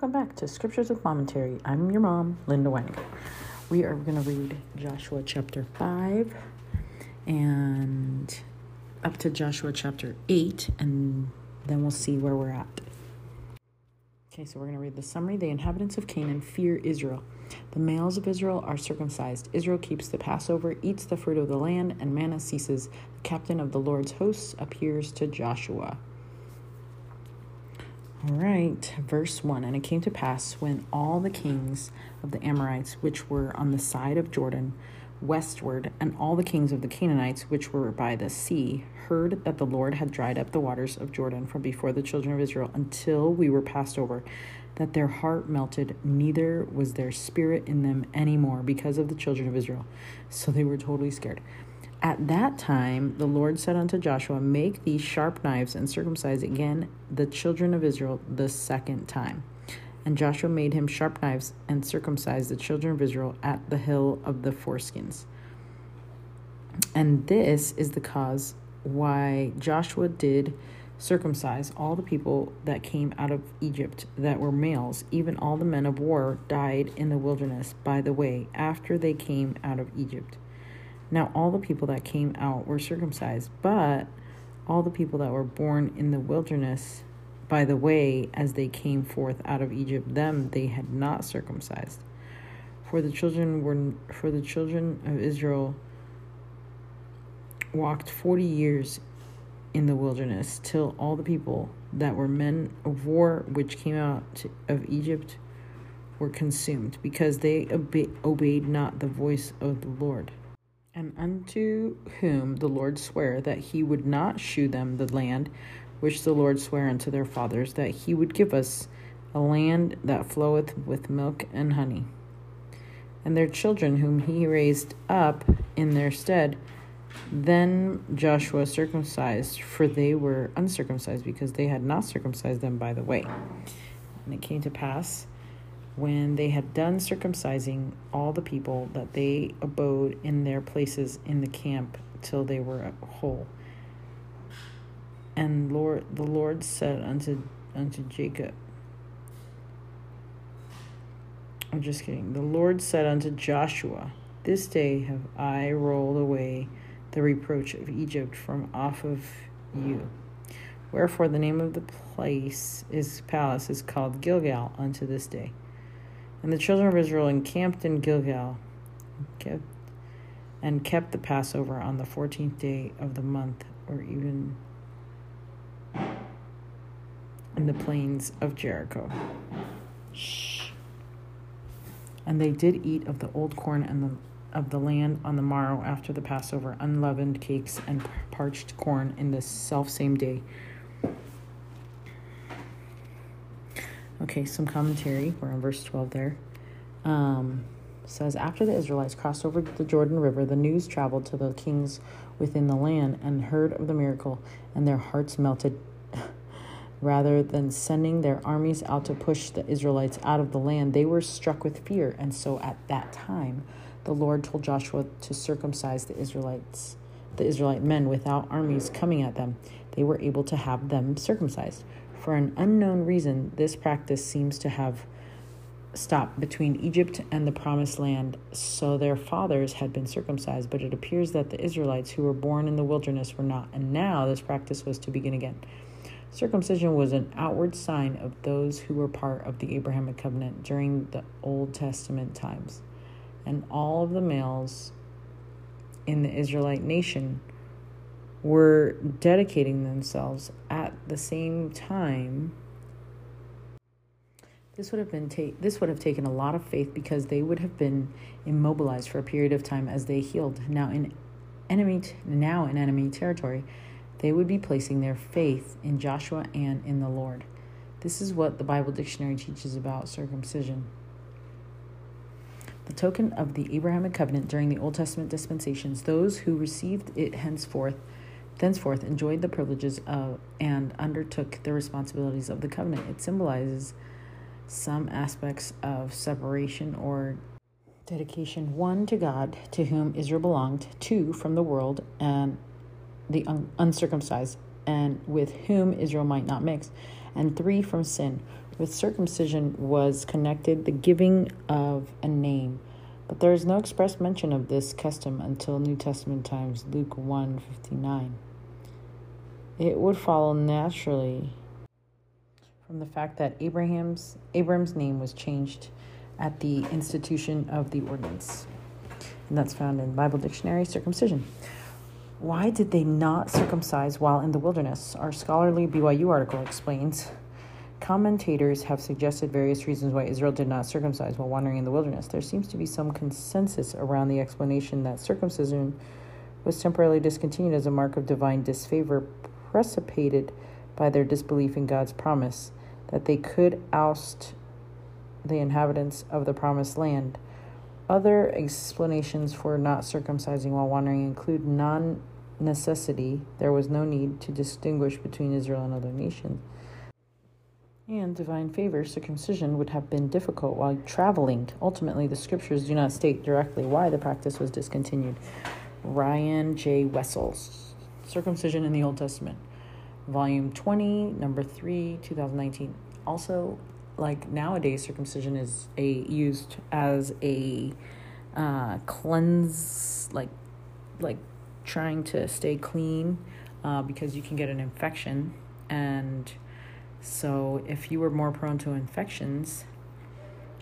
Welcome back to Scriptures with Commentary. I'm your mom, Linda Weininger. We are going to read Joshua chapter 5 and up to Joshua chapter 8, and then we'll see where we're at. Okay, so we're going to read the summary. The inhabitants of Canaan fear Israel. The males of Israel are circumcised. Israel keeps the Passover, eats the fruit of the land, and manna ceases. The captain of the Lord's hosts appears to Joshua. All right, verse 1 And it came to pass when all the kings of the Amorites, which were on the side of Jordan, westward, and all the kings of the Canaanites, which were by the sea, heard that the Lord had dried up the waters of Jordan from before the children of Israel until we were passed over, that their heart melted, neither was their spirit in them any more because of the children of Israel. So they were totally scared. At that time, the Lord said unto Joshua, Make these sharp knives and circumcise again the children of Israel the second time. And Joshua made him sharp knives and circumcised the children of Israel at the hill of the foreskins. And this is the cause why Joshua did circumcise all the people that came out of Egypt that were males, even all the men of war died in the wilderness by the way after they came out of Egypt. Now, all the people that came out were circumcised, but all the people that were born in the wilderness, by the way, as they came forth out of Egypt, them they had not circumcised. For the children were for the children of Israel walked forty years in the wilderness till all the people that were men of war which came out of Egypt were consumed, because they obe- obeyed not the voice of the Lord and unto whom the Lord sware that he would not shew them the land which the Lord sware unto their fathers, that he would give us a land that floweth with milk and honey. And their children, whom he raised up in their stead, then Joshua circumcised, for they were uncircumcised, because they had not circumcised them by the way. And it came to pass when they had done circumcising all the people, that they abode in their places in the camp till they were whole. And Lord, the Lord said unto unto Jacob, I'm just kidding. The Lord said unto Joshua, This day have I rolled away the reproach of Egypt from off of you. Wherefore the name of the place is palace is called Gilgal unto this day. And the children of Israel encamped in Gilgal and kept the Passover on the 14th day of the month, or even in the plains of Jericho. And they did eat of the old corn and the of the land on the morrow after the Passover, unleavened cakes and parched corn in the self same day. Okay, some commentary. We're on verse 12 there. Um, says, After the Israelites crossed over the Jordan River, the news traveled to the kings within the land and heard of the miracle, and their hearts melted. Rather than sending their armies out to push the Israelites out of the land, they were struck with fear. And so at that time, the Lord told Joshua to circumcise the Israelites, the Israelite men, without armies coming at them. They were able to have them circumcised. For an unknown reason, this practice seems to have stopped between Egypt and the Promised Land, so their fathers had been circumcised, but it appears that the Israelites who were born in the wilderness were not, and now this practice was to begin again. Circumcision was an outward sign of those who were part of the Abrahamic covenant during the Old Testament times, and all of the males in the Israelite nation were dedicating themselves at the same time this would have been ta- this would have taken a lot of faith because they would have been immobilized for a period of time as they healed. Now in enemy t- now in enemy territory they would be placing their faith in Joshua and in the Lord. This is what the Bible dictionary teaches about circumcision. The token of the Abrahamic covenant during the Old Testament dispensations those who received it henceforth thenceforth enjoyed the privileges of and undertook the responsibilities of the covenant. It symbolizes some aspects of separation or dedication one to God, to whom Israel belonged, two from the world and the un- uncircumcised, and with whom Israel might not mix, and three from sin, With circumcision was connected the giving of a name, but there is no express mention of this custom until New Testament times, Luke 1 59. It would follow naturally from the fact that Abraham's Abram's name was changed at the institution of the ordinance. And that's found in Bible Dictionary circumcision. Why did they not circumcise while in the wilderness? Our scholarly BYU article explains. Commentators have suggested various reasons why Israel did not circumcise while wandering in the wilderness. There seems to be some consensus around the explanation that circumcision was temporarily discontinued as a mark of divine disfavor precipitated by their disbelief in God's promise that they could oust the inhabitants of the promised land. Other explanations for not circumcising while wandering include non necessity, there was no need to distinguish between Israel and other nations, and divine favor, circumcision would have been difficult while traveling. Ultimately, the scriptures do not state directly why the practice was discontinued. Ryan J. Wessels, Circumcision in the Old Testament volume 20, number 3, 2019. Also, like nowadays, circumcision is a used as a uh, cleanse, like like trying to stay clean uh, because you can get an infection, and so if you were more prone to infections,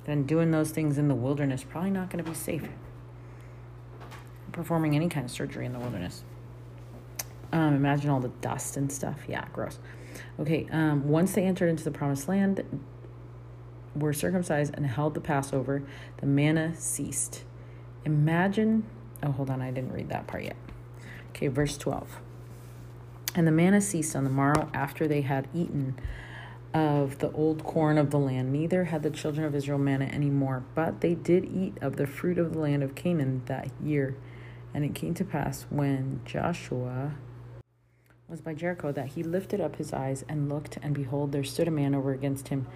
then doing those things in the wilderness probably not going to be safe. Performing any kind of surgery in the wilderness. Um, imagine all the dust and stuff. Yeah, gross. Okay, um, once they entered into the promised land, were circumcised and held the Passover, the manna ceased. Imagine, oh, hold on, I didn't read that part yet. Okay, verse 12. And the manna ceased on the morrow after they had eaten of the old corn of the land. Neither had the children of Israel manna any more, but they did eat of the fruit of the land of Canaan that year. And it came to pass when Joshua was by Jericho that he lifted up his eyes and looked, and behold, there stood a man over against him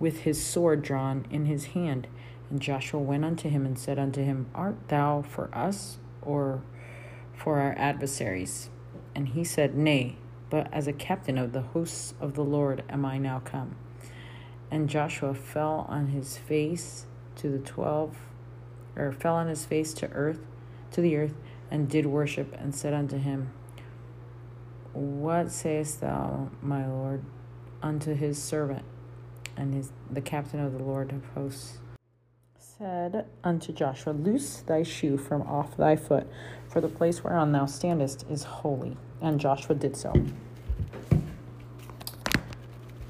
with his sword drawn in his hand. And Joshua went unto him and said unto him, Art thou for us or for our adversaries? And he said, Nay, but as a captain of the hosts of the Lord am I now come. And Joshua fell on his face to the twelve, or fell on his face to earth, to the earth, and did worship, and said unto him, what sayest thou, my Lord, unto his servant? And his, the captain of the Lord of hosts said unto Joshua, Loose thy shoe from off thy foot, for the place whereon thou standest is holy. And Joshua did so.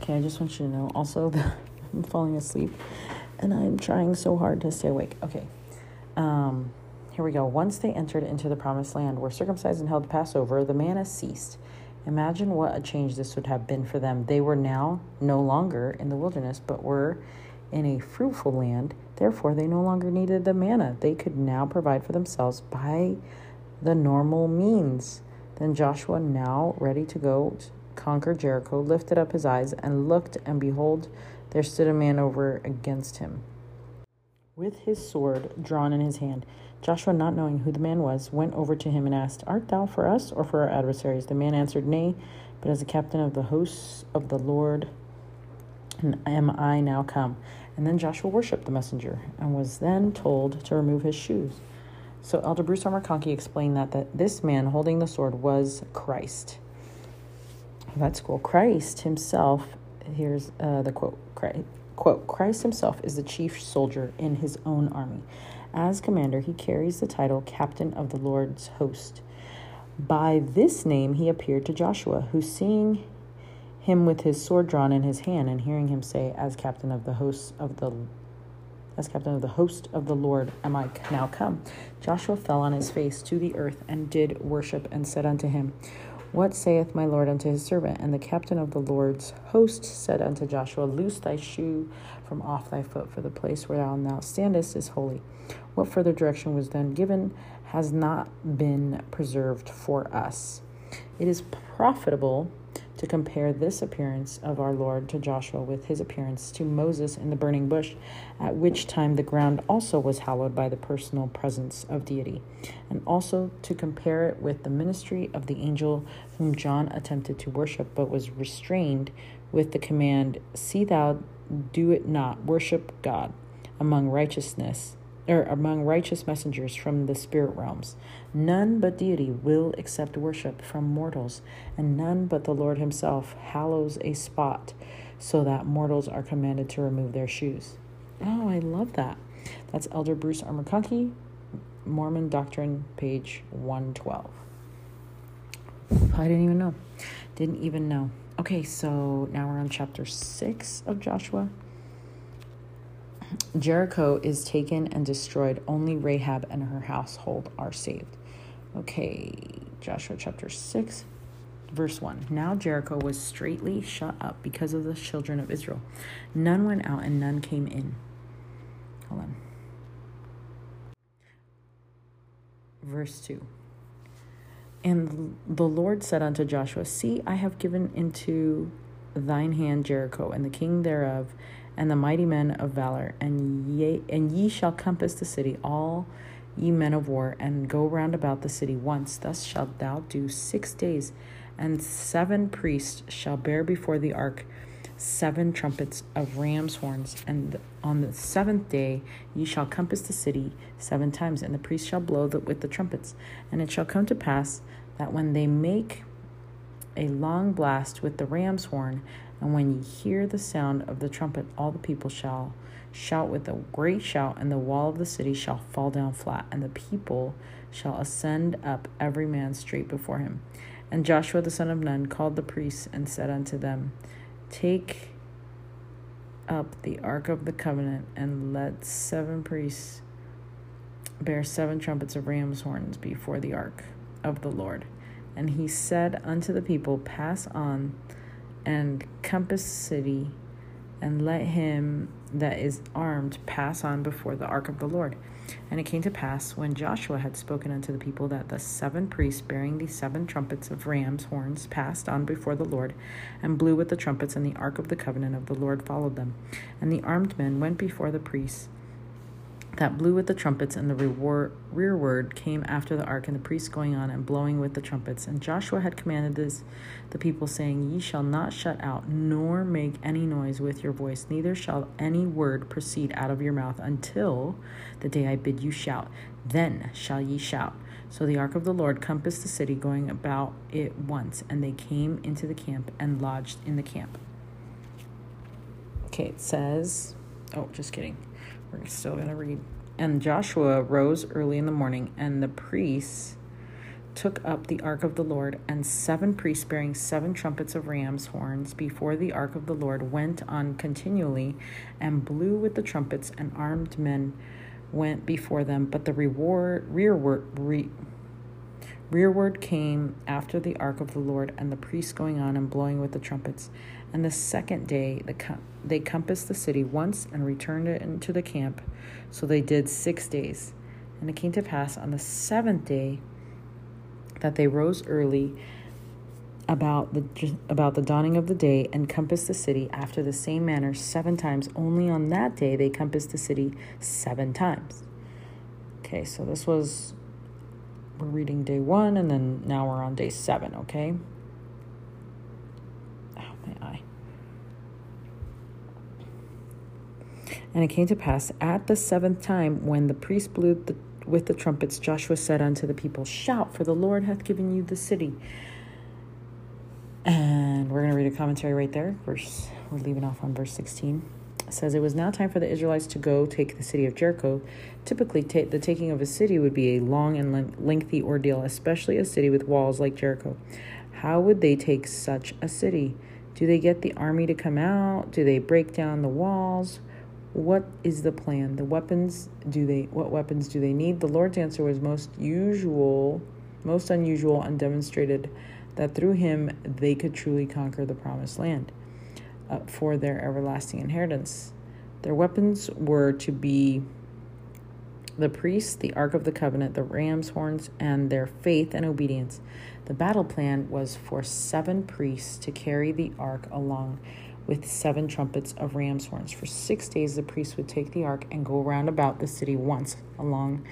Okay, I just want you to know also that I'm falling asleep and I'm trying so hard to stay awake. Okay. Um, here we go. Once they entered into the promised land, were circumcised and held Passover, the manna ceased. Imagine what a change this would have been for them. They were now no longer in the wilderness, but were in a fruitful land. Therefore, they no longer needed the manna. They could now provide for themselves by the normal means. Then Joshua, now ready to go to conquer Jericho, lifted up his eyes and looked, and behold, there stood a man over against him with his sword drawn in his hand. Joshua, not knowing who the man was, went over to him and asked, Art thou for us or for our adversaries? The man answered, Nay, but as a captain of the hosts of the Lord am I now come. And then Joshua worshipped the messenger and was then told to remove his shoes. So Elder Bruce R. McConkie explained that, that this man holding the sword was Christ. That's cool. Christ himself, here's uh, the quote, Christ, quote, Christ himself is the chief soldier in his own army. As commander, he carries the title Captain of the Lord's Host. By this name he appeared to Joshua, who seeing him with his sword drawn in his hand and hearing him say, As captain of the hosts of the as captain of the host of the Lord am I now come. Joshua fell on his face to the earth and did worship and said unto him, What saith my Lord unto his servant? And the captain of the Lord's host said unto Joshua, Loose thy shoe from off thy foot, for the place where thou now standest is holy. What further direction was then given has not been preserved for us. It is profitable to compare this appearance of our Lord to Joshua with his appearance to Moses in the burning bush, at which time the ground also was hallowed by the personal presence of deity, and also to compare it with the ministry of the angel whom John attempted to worship but was restrained with the command, See thou do it not, worship God among righteousness or among righteous messengers from the spirit realms. None but deity will accept worship from mortals, and none but the Lord himself hallows a spot so that mortals are commanded to remove their shoes. Oh, I love that. That's Elder Bruce. McConkie, Mormon Doctrine, page 112. I didn't even know. Didn't even know. Okay, so now we're on chapter 6 of Joshua. Jericho is taken and destroyed. Only Rahab and her household are saved. Okay, Joshua chapter 6, verse 1. Now Jericho was straightly shut up because of the children of Israel. None went out and none came in. Hold on. Verse 2. And the Lord said unto Joshua, See, I have given into thine hand Jericho, and the king thereof, and the mighty men of valor, and ye, and ye shall compass the city, all ye men of war, and go round about the city once. Thus shalt thou do six days, and seven priests shall bear before the ark seven trumpets of ram's horns, and on the seventh day ye shall compass the city seven times, and the priests shall blow the, with the trumpets. And it shall come to pass that when they make a long blast with the ram's horn, and when ye hear the sound of the trumpet, all the people shall shout with a great shout, and the wall of the city shall fall down flat, and the people shall ascend up every man straight before him. And Joshua the son of Nun called the priests and said unto them, Take up the ark of the covenant, and let seven priests bear seven trumpets of ram's horns before the ark of the Lord. And he said unto the people, Pass on and compass city, and let him that is armed pass on before the ark of the Lord. And it came to pass, when Joshua had spoken unto the people, that the seven priests bearing the seven trumpets of ram's horns passed on before the Lord, and blew with the trumpets, and the ark of the covenant of the Lord followed them. And the armed men went before the priests that blew with the trumpets, and the rearward came after the ark, and the priests going on and blowing with the trumpets. And Joshua had commanded this the people, saying, Ye shall not shut out, nor make any noise with your voice, neither shall any word proceed out of your mouth until the day I bid you shout. Then shall ye shout. So the ark of the Lord compassed the city, going about it once, and they came into the camp and lodged in the camp. Okay, it says, oh, just kidding. We're still going to read. And Joshua rose early in the morning, and the priests took up the ark of the Lord, and seven priests bearing seven trumpets of ram's horns before the ark of the Lord went on continually and blew with the trumpets, and armed men went before them. But the reward, rearward, re, rearward came after the ark of the Lord, and the priests going on and blowing with the trumpets. And the second day the, com- they compassed the city once and returned it into the camp. So they did six days. And it came to pass on the seventh day that they rose early about the about the dawning of the day and compassed the city after the same manner seven times. Only on that day they compassed the city seven times. Okay, so this was we're reading day one, and then now we're on day seven. Okay. And it came to pass at the seventh time, when the priest blew the, with the trumpets, Joshua said unto the people, Shout, for the Lord hath given you the city. And we're going to read a commentary right there. Verse, we're leaving off on verse 16. It says, It was now time for the Israelites to go take the city of Jericho. Typically, ta- the taking of a city would be a long and lengthy ordeal, especially a city with walls like Jericho. How would they take such a city? Do they get the army to come out? Do they break down the walls? What is the plan? The weapons do they what weapons do they need? The lord's answer was most usual most unusual and demonstrated that through him they could truly conquer the promised land uh, for their everlasting inheritance. Their weapons were to be the priests, the Ark of the Covenant, the ram's horns, and their faith and obedience. The battle plan was for seven priests to carry the ark along with seven trumpets of ram's horns. For six days, the priests would take the ark and go round about the city once, along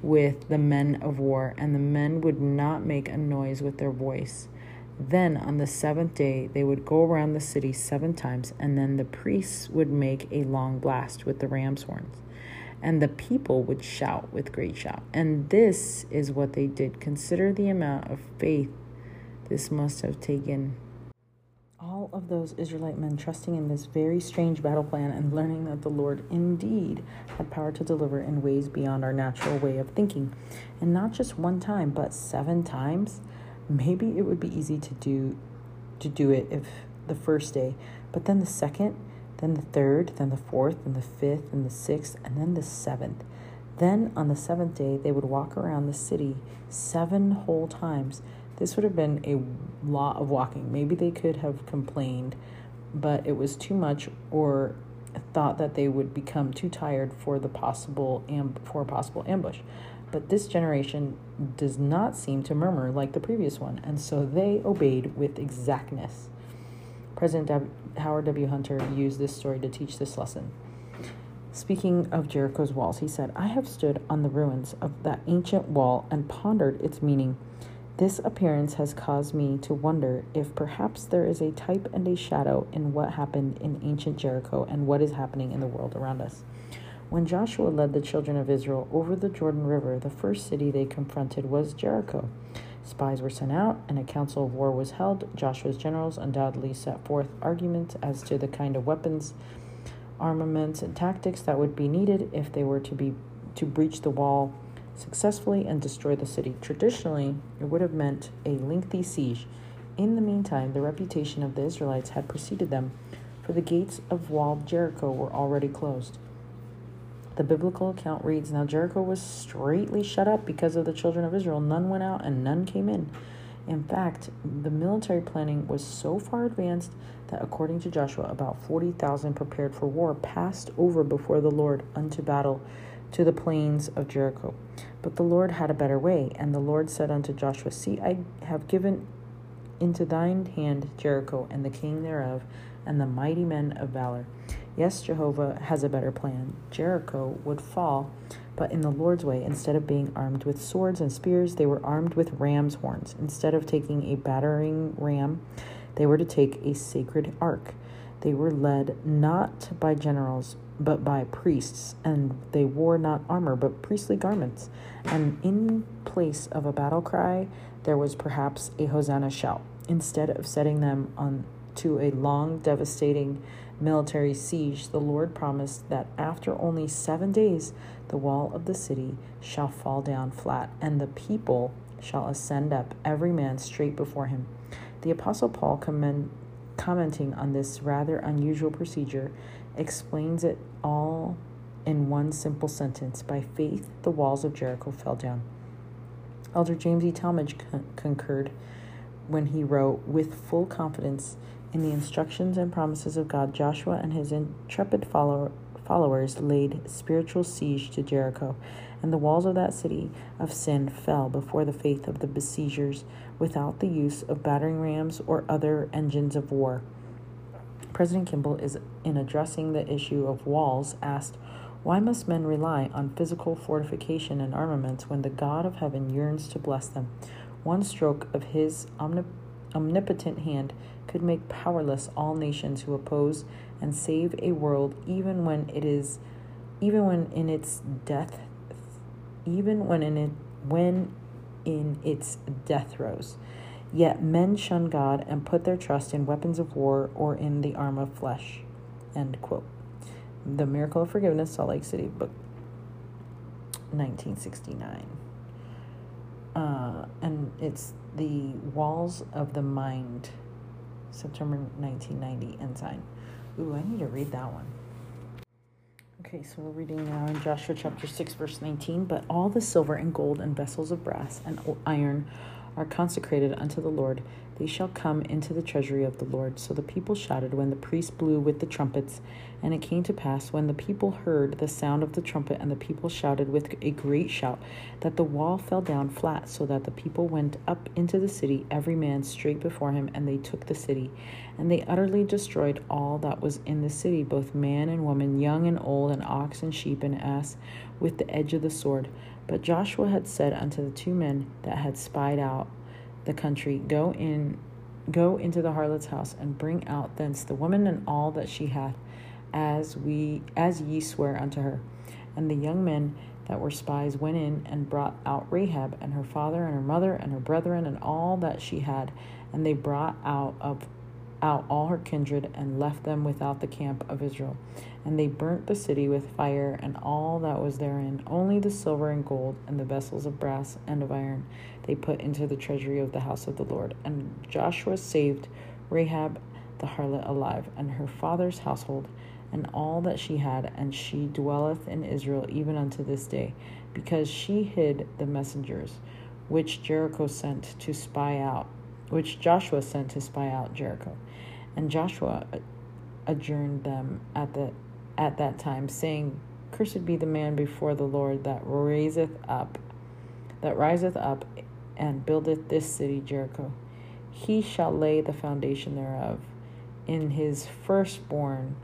with the men of war, and the men would not make a noise with their voice. Then on the seventh day, they would go around the city seven times, and then the priests would make a long blast with the ram's horns and the people would shout with great shout. And this is what they did. Consider the amount of faith this must have taken. All of those Israelite men trusting in this very strange battle plan and learning that the Lord indeed had power to deliver in ways beyond our natural way of thinking. And not just one time, but seven times. Maybe it would be easy to do to do it if the first day, but then the second then the third, then the fourth, then the fifth, and the sixth, and then the seventh. Then on the seventh day, they would walk around the city seven whole times. This would have been a lot of walking. Maybe they could have complained, but it was too much, or thought that they would become too tired for the possible amb- for a possible ambush. But this generation does not seem to murmur like the previous one, and so they obeyed with exactness. President w. Howard W. Hunter used this story to teach this lesson. Speaking of Jericho's walls, he said, I have stood on the ruins of that ancient wall and pondered its meaning. This appearance has caused me to wonder if perhaps there is a type and a shadow in what happened in ancient Jericho and what is happening in the world around us. When Joshua led the children of Israel over the Jordan River, the first city they confronted was Jericho. Spies were sent out, and a council of war was held. Joshua's generals undoubtedly set forth arguments as to the kind of weapons, armaments, and tactics that would be needed if they were to be to breach the wall successfully and destroy the city. Traditionally, it would have meant a lengthy siege. In the meantime, the reputation of the Israelites had preceded them, for the gates of walled Jericho were already closed. The biblical account reads Now Jericho was straightly shut up because of the children of Israel. None went out and none came in. In fact, the military planning was so far advanced that, according to Joshua, about 40,000 prepared for war passed over before the Lord unto battle to the plains of Jericho. But the Lord had a better way, and the Lord said unto Joshua, See, I have given into thine hand Jericho and the king thereof, and the mighty men of valor. Yes, Jehovah has a better plan. Jericho would fall, but in the Lord's way, instead of being armed with swords and spears, they were armed with ram's horns. Instead of taking a battering ram, they were to take a sacred ark. They were led not by generals, but by priests, and they wore not armor, but priestly garments. And in place of a battle cry, there was perhaps a Hosanna shout. Instead of setting them on to a long, devastating military siege, the Lord promised that after only seven days, the wall of the city shall fall down flat, and the people shall ascend up, every man straight before him. The Apostle Paul, commend, commenting on this rather unusual procedure, explains it all in one simple sentence By faith, the walls of Jericho fell down. Elder James E. Talmage con- concurred when he wrote, With full confidence, in the instructions and promises of God, Joshua and his intrepid follower, followers laid spiritual siege to Jericho, and the walls of that city of sin fell before the faith of the besiegers without the use of battering rams or other engines of war. President Kimball is in addressing the issue of walls asked, why must men rely on physical fortification and armaments when the God of heaven yearns to bless them? One stroke of his omnipotent hand could make powerless all nations who oppose and save a world even when it is even when in its death even when in it when in its death throes yet men shun god and put their trust in weapons of war or in the arm of flesh end quote the miracle of forgiveness salt lake city book 1969 uh, and it's the walls of the mind September 1990 ensign. Ooh, I need to read that one. Okay, so we're reading now in Joshua chapter 6, verse 19. But all the silver and gold and vessels of brass and iron are consecrated unto the Lord, they shall come into the treasury of the Lord. So the people shouted when the priest blew with the trumpets. And it came to pass, when the people heard the sound of the trumpet, and the people shouted with a great shout, that the wall fell down flat, so that the people went up into the city, every man straight before him, and they took the city. And they utterly destroyed all that was in the city, both man and woman, young and old, and ox and sheep and ass, with the edge of the sword. But Joshua had said unto the two men that had spied out the country, Go in, go into the harlot's house, and bring out thence the woman and all that she hath, as we as ye swear unto her. And the young men that were spies went in and brought out Rahab and her father and her mother and her brethren and all that she had, and they brought out of out all her kindred and left them without the camp of Israel. And they burnt the city with fire and all that was therein, only the silver and gold and the vessels of brass and of iron they put into the treasury of the house of the Lord. And Joshua saved Rahab the harlot alive, and her father's household, and all that she had, and she dwelleth in Israel even unto this day, because she hid the messengers which Jericho sent to spy out, which Joshua sent to spy out Jericho. And Joshua adjourned them at the at that time, saying, Cursed be the man before the Lord that raiseth up, that riseth up and buildeth this city Jericho. He shall lay the foundation thereof. In his firstborn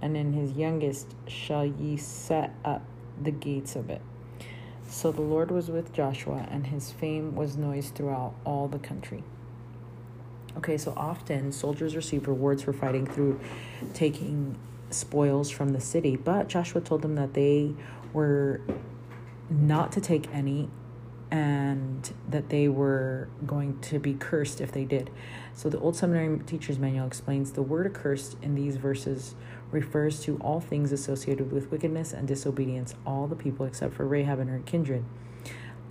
and in his youngest shall ye set up the gates of it. So the Lord was with Joshua, and his fame was noised throughout all the country. Okay, so often soldiers receive rewards for fighting through taking spoils from the city, but Joshua told them that they were not to take any and that they were going to be cursed if they did. So the Old Seminary Teacher's Manual explains the word accursed in these verses refers to all things associated with wickedness and disobedience, all the people except for Rahab and her kindred.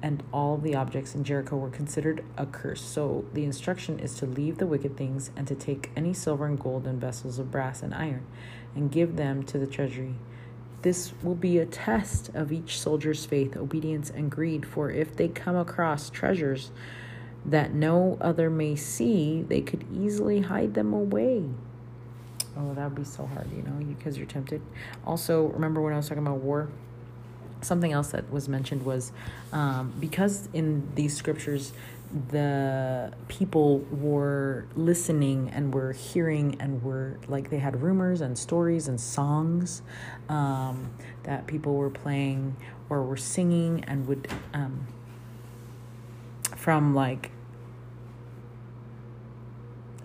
And all the objects in Jericho were considered a curse. So the instruction is to leave the wicked things and to take any silver and gold and vessels of brass and iron and give them to the treasury this will be a test of each soldier's faith, obedience, and greed, for if they come across treasures that no other may see, they could easily hide them away. Oh, that would be so hard, you know, because you're tempted. Also, remember when I was talking about war? Something else that was mentioned was um, because in these scriptures, the people were listening and were hearing and were like they had rumors and stories and songs um, that people were playing or were singing and would um, from like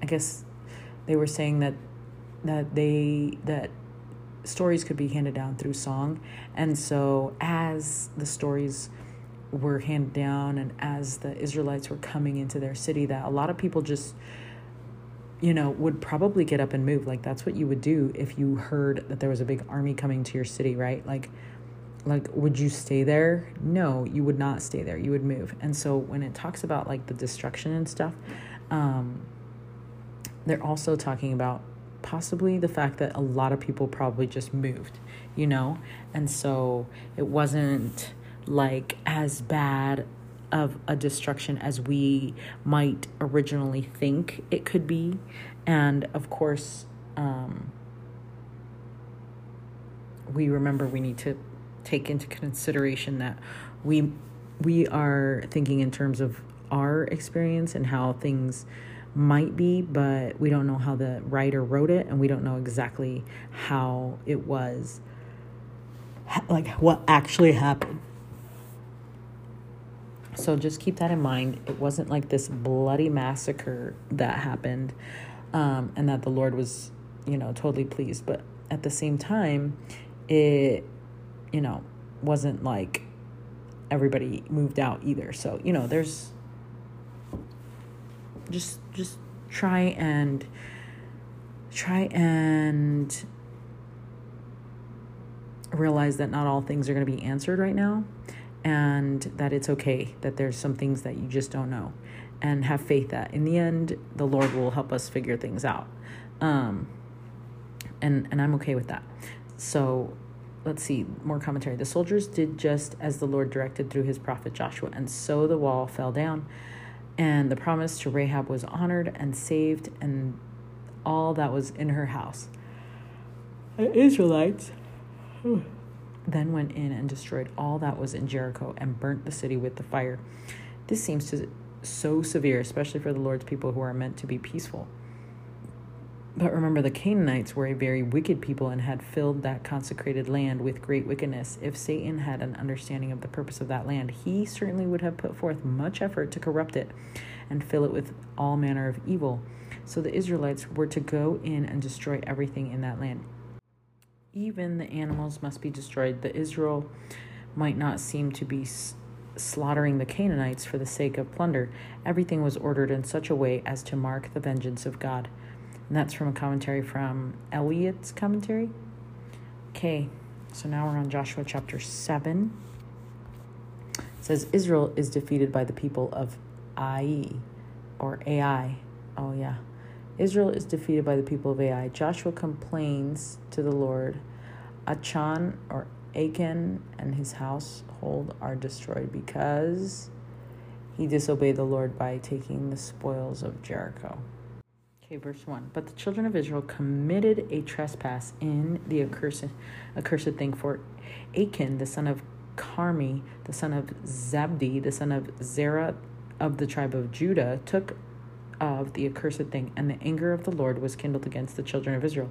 i guess they were saying that that they that stories could be handed down through song. And so as the stories were handed down and as the Israelites were coming into their city that a lot of people just you know would probably get up and move. Like that's what you would do if you heard that there was a big army coming to your city right? Like like would you stay there? No you would not stay there. You would move. And so when it talks about like the destruction and stuff um they're also talking about possibly the fact that a lot of people probably just moved you know? And so it wasn't like as bad of a destruction as we might originally think it could be. And of course, um, we remember we need to take into consideration that we we are thinking in terms of our experience and how things might be, but we don't know how the writer wrote it and we don't know exactly how it was like what actually happened. So just keep that in mind. It wasn't like this bloody massacre that happened um, and that the Lord was, you know, totally pleased. But at the same time, it, you know, wasn't like everybody moved out either. So, you know, there's just, just try and, try and realize that not all things are going to be answered right now and that it's okay that there's some things that you just don't know. And have faith that in the end the lord will help us figure things out. Um and and i'm okay with that. So let's see more commentary. The soldiers did just as the lord directed through his prophet joshua and so the wall fell down And the promise to Rahab was honored and saved, and all that was in her house. The Israelites then went in and destroyed all that was in Jericho and burnt the city with the fire. This seems to so severe, especially for the Lord's people who are meant to be peaceful. But remember, the Canaanites were a very wicked people and had filled that consecrated land with great wickedness. If Satan had an understanding of the purpose of that land, he certainly would have put forth much effort to corrupt it and fill it with all manner of evil. So the Israelites were to go in and destroy everything in that land. Even the animals must be destroyed. The Israel might not seem to be slaughtering the Canaanites for the sake of plunder. Everything was ordered in such a way as to mark the vengeance of God. And that's from a commentary from Ellicott's commentary. Okay, so now we're on Joshua chapter 7. It says Israel is defeated by the people of Ai or Ai. Oh, yeah. Israel is defeated by the people of Ai. Joshua complains to the Lord. Achan or Achan and his household are destroyed because he disobeyed the Lord by taking the spoils of Jericho. Okay, verse 1. But the children of Israel committed a trespass in the accursed, accursed thing, for Achan, the son of Carmi, the son of Zabdi, the son of Zerah of the tribe of Judah, took of the accursed thing, and the anger of the Lord was kindled against the children of Israel.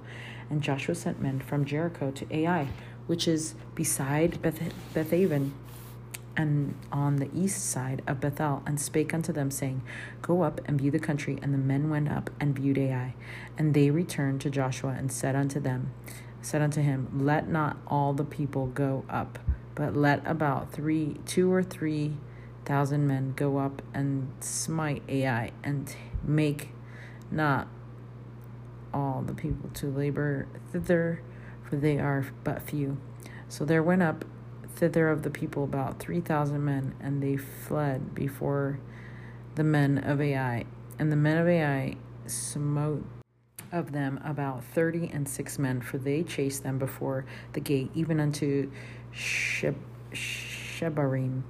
And Joshua sent men from Jericho to Ai, which is beside Beth- Bethaven, and on the east side of Bethel, and spake unto them, saying, Go up and view the country. And the men went up and viewed Ai. And they returned to Joshua and said unto them, said unto him, Let not all the people go up, but let about three, two or three thousand men go up and smite Ai, and make not all the people to labor thither, for they are but few. So there went up thither of the people about three thousand men, and they fled before the men of Ai. And the men of Ai smote of them about thirty and six men, for they chased them before the gate, even unto Sheb- Shebarim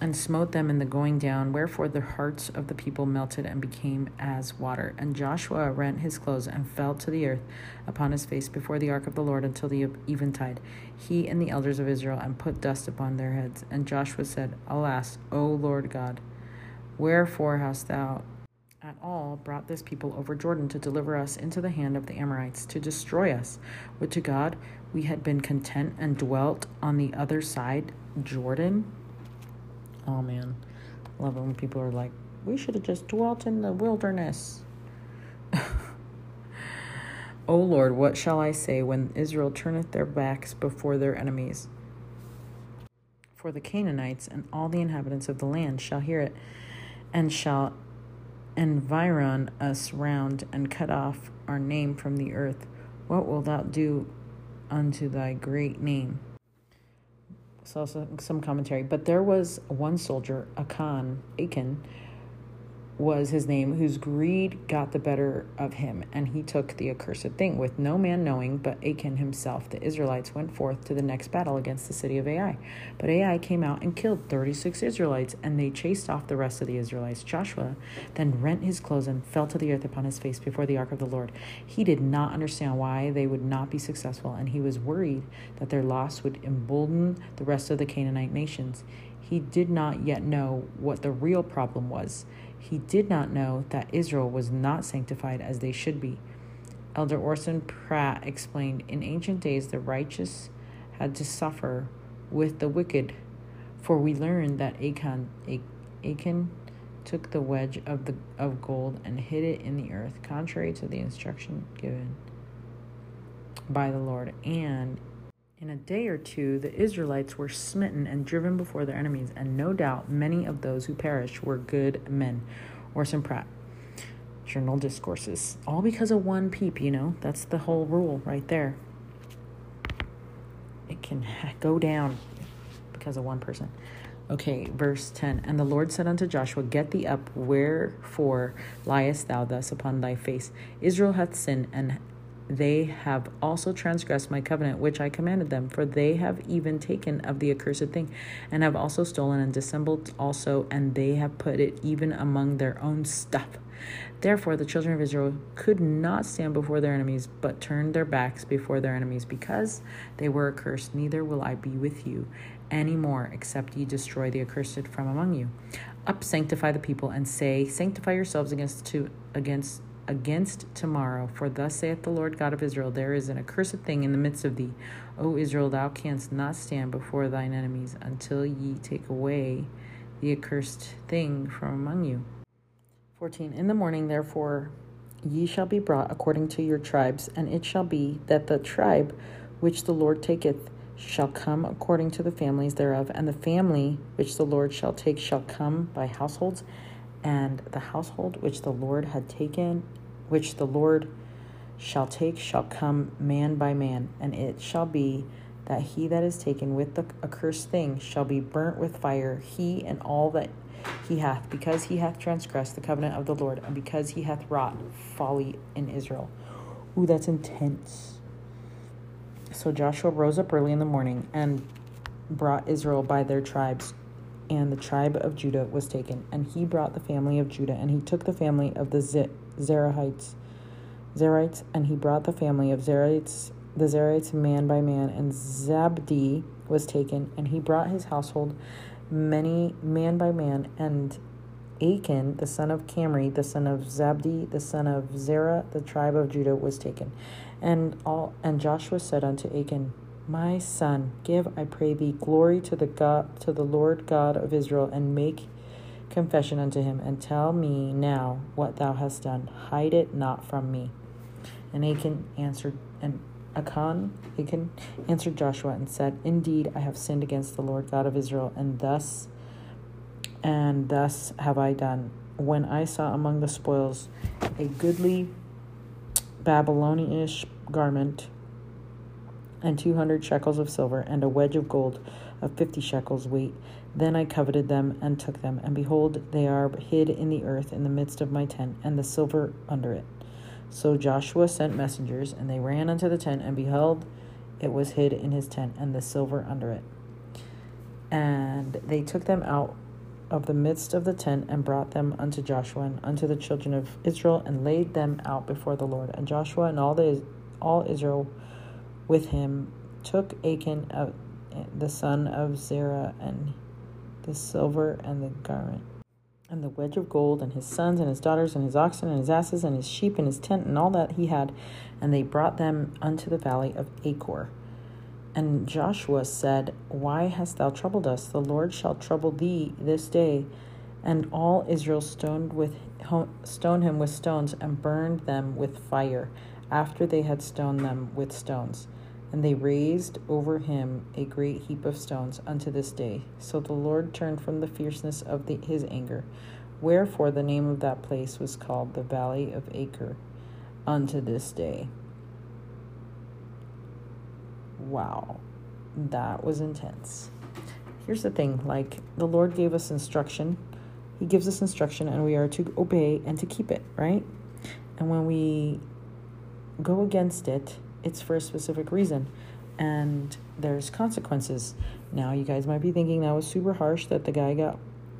and smote them in the going down, wherefore the hearts of the people melted and became as water. And Joshua rent his clothes and fell to the earth upon his face before the ark of the Lord until the eventide, he and the elders of Israel, and put dust upon their heads. And Joshua said, Alas, O Lord God, wherefore hast thou at all brought this people over Jordan to deliver us into the hand of the Amorites, to destroy us? Would to God we had been content and dwelt on the other side Jordan? Oh man, love it when people are like, we should have just dwelt in the wilderness. o oh, Lord, what shall I say when Israel turneth their backs before their enemies? For the Canaanites and all the inhabitants of the land shall hear it, and shall environ us round, and cut off our name from the earth. What wilt thou do unto thy great name? Saw some commentary, but there was one soldier, Achan, Achan, was his name, whose greed got the better of him, and he took the accursed thing, with no man knowing but Achan himself. The Israelites went forth to the next battle against the city of Ai. But Ai came out and killed thirty six Israelites, and they chased off the rest of the Israelites. Joshua then rent his clothes and fell to the earth upon his face before the ark of the Lord. He did not understand why they would not be successful, and he was worried that their loss would embolden the rest of the Canaanite nations. He did not yet know what the real problem was. He did not know that Israel was not sanctified as they should be. Elder Orson Pratt explained In ancient days, the righteous had to suffer with the wicked, for we learned that Achan, Achan took the wedge of, the, of gold and hid it in the earth, contrary to the instruction given by the Lord, and in a day or two, the Israelites were smitten and driven before their enemies, and no doubt many of those who perished were good men. Orson Pratt. Journal Discourses. All because of one peep, you know? That's the whole rule right there. It can go down because of one person. Okay, verse 10. And the Lord said unto Joshua, Get thee up, wherefore liest thou thus upon thy face? Israel hath sinned and they have also transgressed my covenant which I commanded them, for they have even taken of the accursed thing, and have also stolen and dissembled also, and they have put it even among their own stuff. Therefore, the children of Israel could not stand before their enemies, but turned their backs before their enemies, because they were accursed. Neither will I be with you any more, except ye destroy the accursed from among you. Up, sanctify the people, and say, Sanctify yourselves against to against against tomorrow. For thus saith the Lord God of Israel There is an accursed thing in the midst of thee. O Israel, thou canst not stand before thine enemies until ye take away the accursed thing from among you. 14. In the morning, therefore, ye shall be brought according to your tribes, and it shall be that the tribe which the Lord taketh shall come according to the families thereof, and the family which the Lord shall take shall come by households, and the household which the Lord had taken, which the Lord shall take, shall come man by man, and it shall be that he that is taken with the accursed thing shall be burnt with fire, he and all that he hath, because he hath transgressed the covenant of the Lord, and because he hath wrought folly in Israel. Ooh, that's intense. So Joshua rose up early in the morning and brought Israel by their tribes, and the tribe of Judah was taken. And he brought the family of Judah, and he took the family of the Zerahites, Zerites, and he brought the family of Zerites, the Zerites man by man, and Zabdi was taken, and he brought his household many man by man, and Achan, the son of Carmi, the son of Zabdi, the son of Zerah, the tribe of Judah, was taken. And all and Joshua said unto Achan, My son, give, I pray thee, glory to the God to the Lord God of Israel, and make confession unto him, and tell me now what thou hast done. Hide it not from me. And Achan answered and Achan, Achan answered Joshua and said, Indeed, I have sinned against the Lord God of Israel, and thus and thus have I done. When I saw among the spoils a goodly Babylonish garment, and two hundred shekels of silver, and a wedge of gold of fifty shekels weight. Then I coveted them and took them, and behold, they are hid in the earth in the midst of my tent, and the silver under it. So Joshua sent messengers, and they ran unto the tent, and beheld, it was hid in his tent, and the silver under it. And they took them out of the midst of the tent and brought them unto Joshua and unto the children of Israel and laid them out before the Lord. And Joshua and all the all Israel with him took Achan uh, the son of Zerah and the silver and the garment and the wedge of gold and his sons and his daughters and his oxen and his asses and his sheep and his tent and all that he had and they brought them unto the valley of Achor. And Joshua said, Why hast thou troubled us? The Lord shall trouble thee this day. And all Israel stoned with stoned him with stones and burned them with fire, after they had stoned them with stones. And they raised over him a great heap of stones unto this day. So the Lord turned from the fierceness of the, his anger. Wherefore the name of that place was called the Valley of Achor unto this day. Wow, that was intense. Here's the thing like, the Lord gave us instruction. He gives us instruction, and we are to obey and to keep it, right? And when we go against it, it's for a specific reason. And there's consequences. Now, you guys might be thinking that was super harsh that the guy got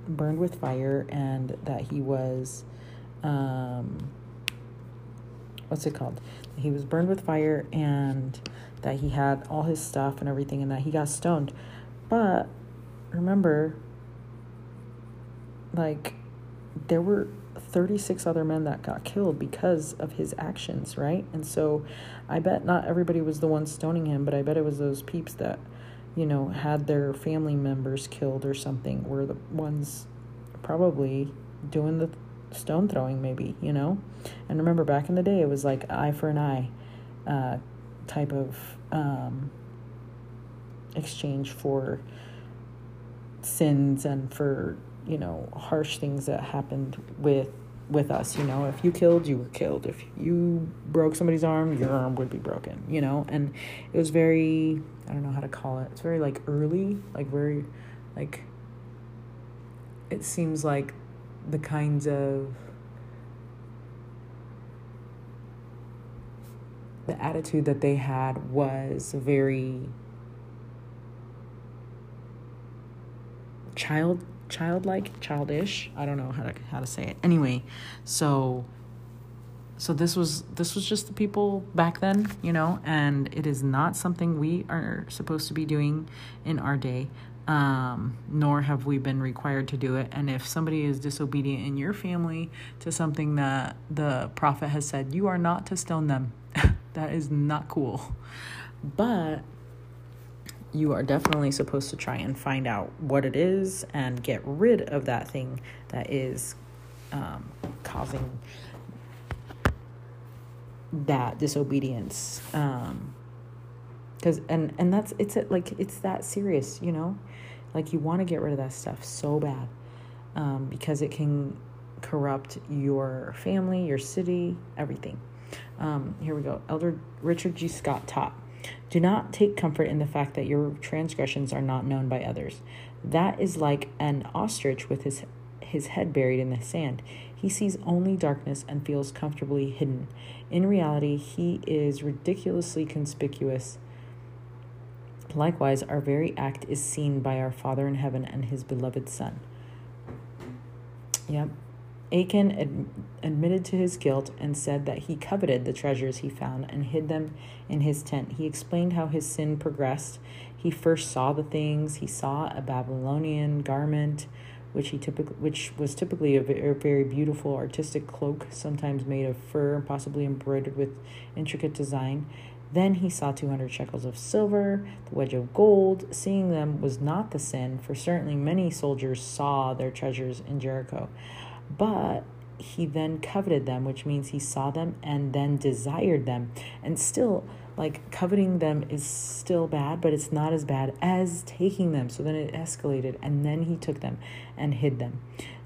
burned with fire and that he was, um, what's it called? He was burned with fire and that he had all his stuff and everything and that he got stoned. But remember, like, there were 36 other men that got killed because of his actions, right? And so I bet not everybody was the one stoning him, but I bet it was those peeps that, you know, had their family members killed or something were the ones probably doing the stone throwing, maybe, you know? And remember, back in the day, it was like eye for an eye uh, type of um, exchange for sins and for you know harsh things that happened with with us you know? If you killed you were killed. If you broke somebody's arm your arm would be broken you know? And it was very i don't know how to call it. It's very like early like very like it seems like the kinds of the attitude that they had was very child childlike childish. I don't know how to how to say it. Anyway so so this was this was just the people back then you know and it is not something we are supposed to be doing in our day um, nor have we been required to do it. And if somebody is disobedient in your family to something that the prophet has said you are not to stone them. That is not cool. But you are definitely supposed to try and find out what it is and get rid of that thing that is um, causing that disobedience um because and and that's it's like it's that serious you know? Like you want to get rid of that stuff so bad um because it can corrupt your family your city everything. Um here we go. Elder richard g. Scott taught do not take comfort in the fact that your transgressions are not known by others that is like an ostrich with his his head buried in the sand he sees only darkness and feels comfortably hidden. In reality, he is ridiculously conspicuous. Likewise, our very act is seen by our Father in heaven and his beloved Son. Yep. Achan ad- admitted to his guilt and said that he coveted the treasures he found and hid them in his tent. He explained how his sin progressed. He first saw the things, he saw a Babylonian garment which he typically which was typically a very beautiful artistic cloak, sometimes made of fur and possibly embroidered with intricate design. Then he saw 200 shekels of silver, the wedge of gold. Seeing them was not the sin, for certainly many soldiers saw their treasures in Jericho. But he then coveted them, which means he saw them and then desired them. And still, like coveting them is still bad, but it's not as bad as taking them. So then it escalated, and then he took them and hid them.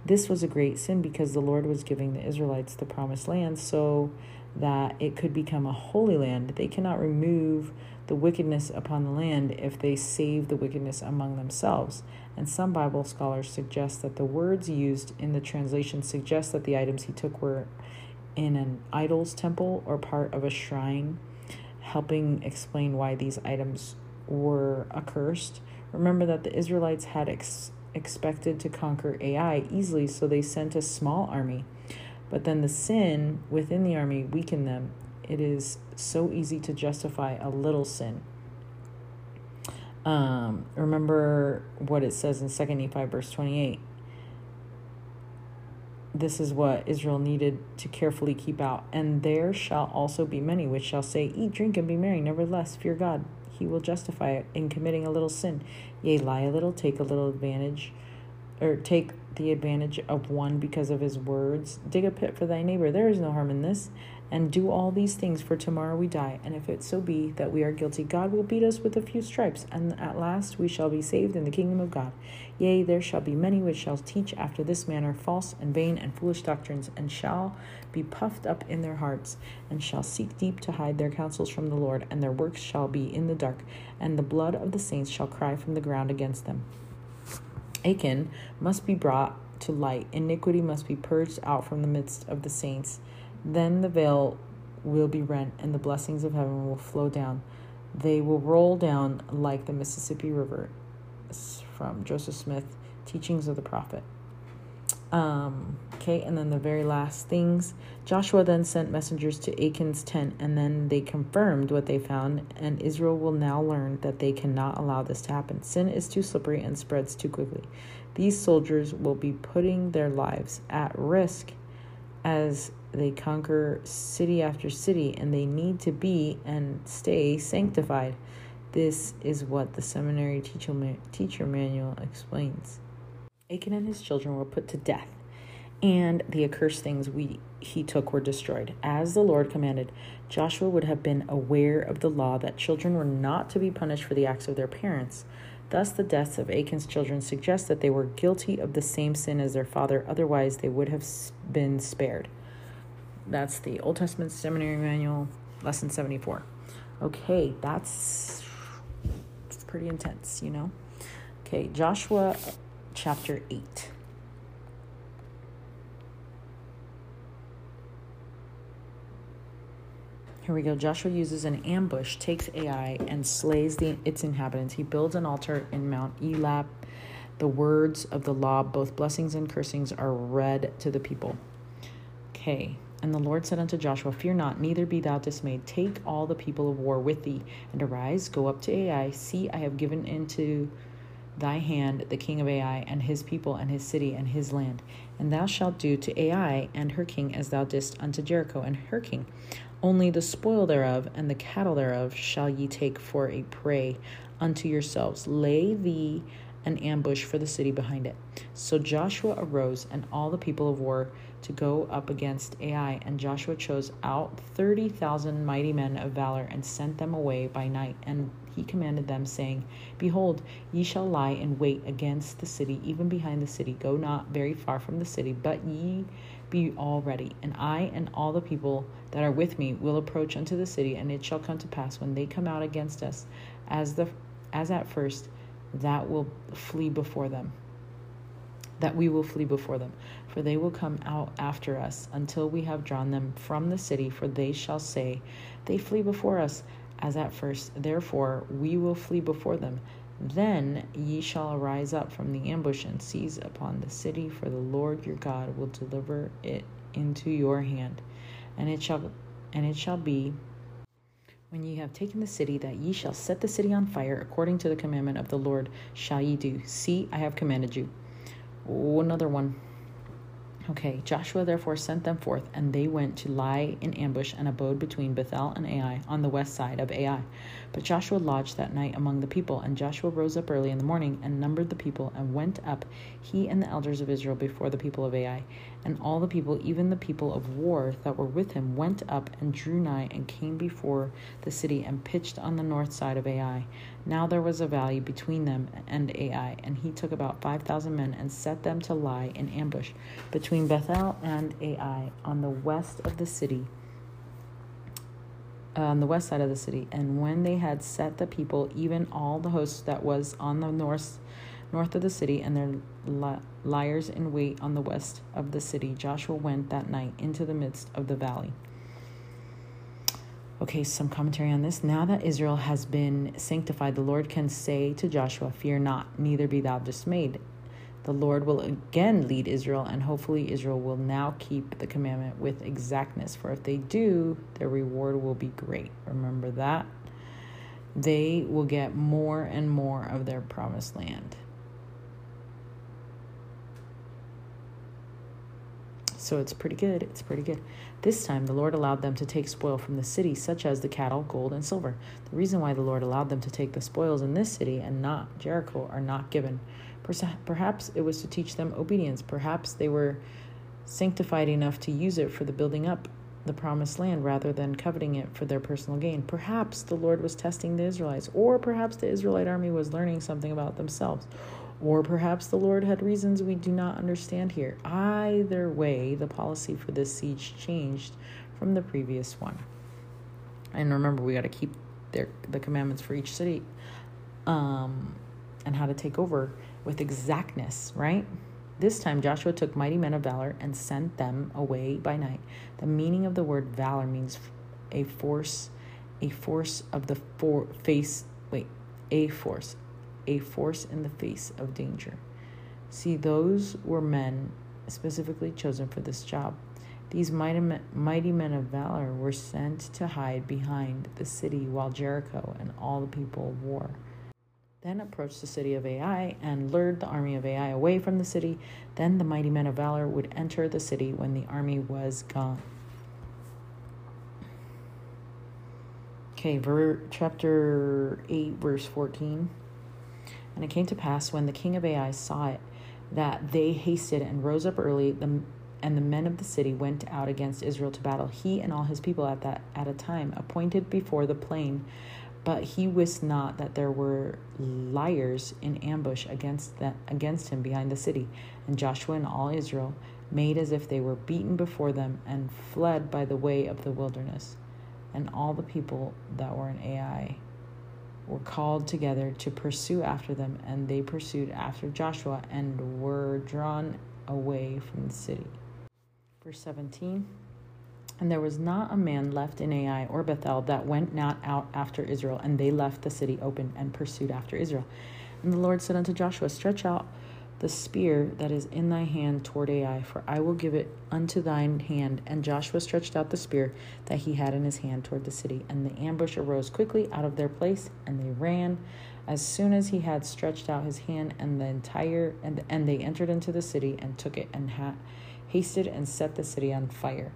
This was a great sin because the Lord was giving the Israelites the promised land so that it could become a holy land. They cannot remove the wickedness upon the land if they save the wickedness among themselves. And some Bible scholars suggest that the words used in the translation suggest that the items he took were in an idol's temple or part of a shrine helping explain why these items were accursed. Remember that the Israelites had ex- expected to conquer Ai easily, so they sent a small army. But then the sin within the army weakened them. It is so easy to justify a little sin. Um, remember what it says in 2 Nephi, verse 28 this is what Israel needed to carefully keep out. And there shall also be many which shall say, Eat, drink, and be merry. Nevertheless, fear God. He will justify it in committing a little sin. Yea, lie a little, take a little advantage, or take the advantage of one because of his words. Dig a pit for thy neighbor. There is no harm in this and do all these things, for tomorrow we die. And if it so be that we are guilty, God will beat us with a few stripes, and at last we shall be saved in the kingdom of God. Yea, there shall be many which shall teach after this manner false and vain and foolish doctrines, and shall be puffed up in their hearts, and shall seek deep to hide their counsels from the Lord, and their works shall be in the dark, and the blood of the saints shall cry from the ground against them. Achan must be brought to light, iniquity must be purged out from the midst of the saints then the veil will be rent, and the blessings of heaven will flow down. They will roll down like the Mississippi River. It's from Joseph Smith, Teachings of the Prophet. Um, okay, and then the very last things. Joshua then sent messengers to Achan's tent, and then they confirmed what they found, and Israel will now learn that they cannot allow this to happen. Sin is too slippery and spreads too quickly. These soldiers will be putting their lives at risk as they conquer city after city and they need to be and stay sanctified. This is what the seminary teacher, teacher manual explains. Achan and his children were put to death, and the accursed things we he took were destroyed. As the Lord commanded, Joshua would have been aware of the law that children were not to be punished for the acts of their parents. Thus, the deaths of Achan's children suggest that they were guilty of the same sin as their father, otherwise, they would have been spared. That's the Old Testament Seminary Manual, lesson 74. Okay, that's pretty intense, you know? Okay, Joshua chapter 8. Here we go. Joshua uses an ambush, takes Ai, and slays the, its inhabitants. He builds an altar in Mount Elab. The words of the law, both blessings and cursings, are read to the people. Okay. And the Lord said unto Joshua, Fear not, neither be thou dismayed. Take all the people of war with thee, and arise, go up to Ai. See, I have given into thy hand the king of Ai, and his people, and his city, and his land. And thou shalt do to Ai and her king as thou didst unto Jericho and her king. Only the spoil thereof and the cattle thereof shall ye take for a prey unto yourselves. Lay thee an ambush for the city behind it. So Joshua arose and all the people of war to go up against Ai, and Joshua chose out thirty thousand mighty men of valor and sent them away by night. And he commanded them, saying, Behold, ye shall lie in wait against the city, even behind the city. Go not very far from the city, but ye be all ready. And I and all the people that are with me will approach unto the city, and it shall come to pass when they come out against us, as the as at first, that will flee before them. That we will flee before them, for they will come out after us until we have drawn them from the city. For they shall say, They flee before us, as at first. Therefore, we will flee before them. Then ye shall arise up from the ambush and seize upon the city, for the Lord your God will deliver it into your hand. And it shall and it shall be when ye have taken the city that ye shall set the city on fire according to the commandment of the Lord shall ye do. See, I have commanded you. Oh, another one. Okay, Joshua therefore sent them forth, and they went to lie in ambush and abode between Bethel and Ai on the west side of Ai. But Joshua lodged that night among the people, and Joshua rose up early in the morning and numbered the people, and went up, he and the elders of Israel, before the people of Ai. And all the people, even the people of war that were with him, went up and drew nigh and came before the city and pitched on the north side of Ai. Now there was a valley between them and Ai, and he took about five thousand men and set them to lie in ambush between Bethel and Ai on the west of the city. Uh, on the west side of the city, and when they had set the people, even all the host that was on the north north of the city, and their li- liers in wait on the west of the city, Joshua went that night into the midst of the valley. Okay, some commentary on this. Now that Israel has been sanctified, the Lord can say to Joshua, Fear not, neither be thou dismayed. The Lord will again lead Israel, and hopefully, Israel will now keep the commandment with exactness. For if they do, their reward will be great. Remember that. They will get more and more of their promised land. So it's pretty good. It's pretty good. This time the Lord allowed them to take spoil from the city, such as the cattle, gold, and silver. The reason why the Lord allowed them to take the spoils in this city and not Jericho are not given. Perhaps it was to teach them obedience. Perhaps they were sanctified enough to use it for the building up the promised land rather than coveting it for their personal gain. Perhaps the Lord was testing the Israelites, or perhaps the Israelite army was learning something about themselves, or perhaps the Lord had reasons we do not understand here. Either way, the policy for this siege changed from the previous one. And remember, we got to keep their, the commandments for each city um, and how to take over with exactness, right? This time Joshua took mighty men of valor and sent them away by night. The meaning of the word valor means a force, a force of the for, face, wait, a force, a force in the face of danger. See, those were men specifically chosen for this job. These mighty, men of valor were sent to hide behind the city while Jericho and all the people of war then approached the city of Ai and lured the army of Ai away from the city. Then the mighty men of valor would enter the city when the army was gone. Okay, ver- chapter 8, verse 14. And it came to pass when the king of Ai saw it that they hasted and rose up early, the, and the men of the city went out against Israel to battle, he and all his people at that at a time appointed before the plain. But he wist not that there were liers in ambush against that against him behind the city. And Joshua and all Israel made as if they were beaten before them and fled by the way of the wilderness. And all the people that were in Ai were called together to pursue after them, and they pursued after Joshua and were drawn away from the city. Verse 17 And there was not a man left in Ai or Bethel that went not out after Israel, and they left the city open and pursued after Israel. And the Lord said unto Joshua, Stretch out the spear that is in thy hand toward Ai, for I will give it unto thine hand. And Joshua stretched out the spear that he had in his hand toward the city. And the ambush arose quickly out of their place, and they ran as soon as he had stretched out his hand, and the entire and and they entered into the city and took it and ha- hasted and set the city on fire.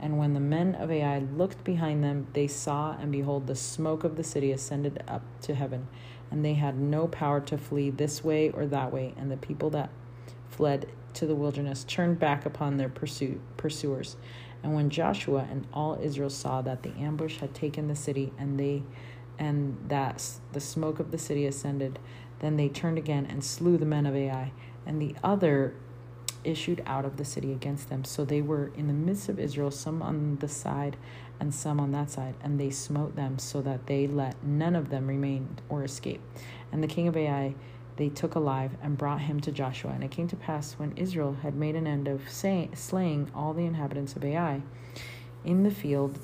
And when the men of Ai looked behind them, they saw, and behold, the smoke of the city ascended up to heaven. And they had no power to flee this way or that way. And the people that fled to the wilderness turned back upon their pursuit, pursuers. And when Joshua and all Israel saw that the ambush had taken the city, and they and that the smoke of the city ascended, then they turned again and slew the men of Ai. And the other issued out of the city against them. So they were in the midst of Israel, some on the side and some on that side, and they smote them so that they let none of them remain or escape. And the king of Ai they took alive and brought him to Joshua. And it came to pass when Israel had made an end of say, slaying all the inhabitants of Ai in the field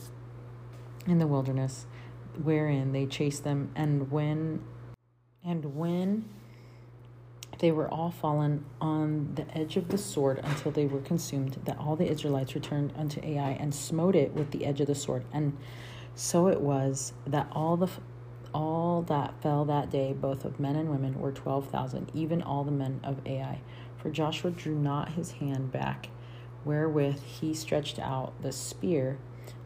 in the wilderness, wherein they chased them, and when and when they were all fallen on the edge of the sword until they were consumed, that all the Israelites returned unto Ai and smote it with the edge of the sword. And so it was that all the all that fell that day, both of men and women, were twelve thousand, even all the men of Ai. For Joshua drew not his hand back, wherewith he stretched out the spear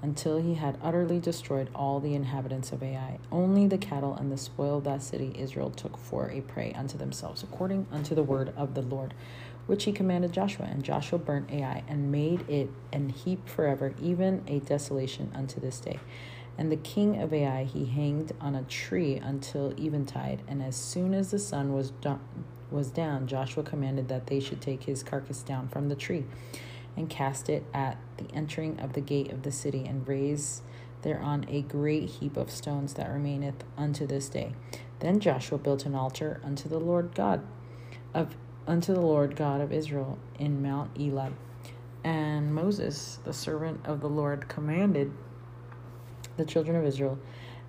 until he had utterly destroyed all the inhabitants of Ai. Only the cattle and the spoil of that city Israel took for a prey unto themselves, according unto the word of the Lord, which he commanded Joshua. And Joshua burnt Ai, and made it an heap forever, even a desolation unto this day. And the king of Ai he hanged on a tree until eventide, and as soon as the sun was done, was down, Joshua commanded that they should take his carcass down from the tree and cast it at the entering of the gate of the city, and raise thereon a great heap of stones that remaineth unto this day. Then Joshua built an altar unto the Lord God of unto the Lord God of Israel in Mount Elab. And Moses, the servant of the Lord, commanded the children of Israel,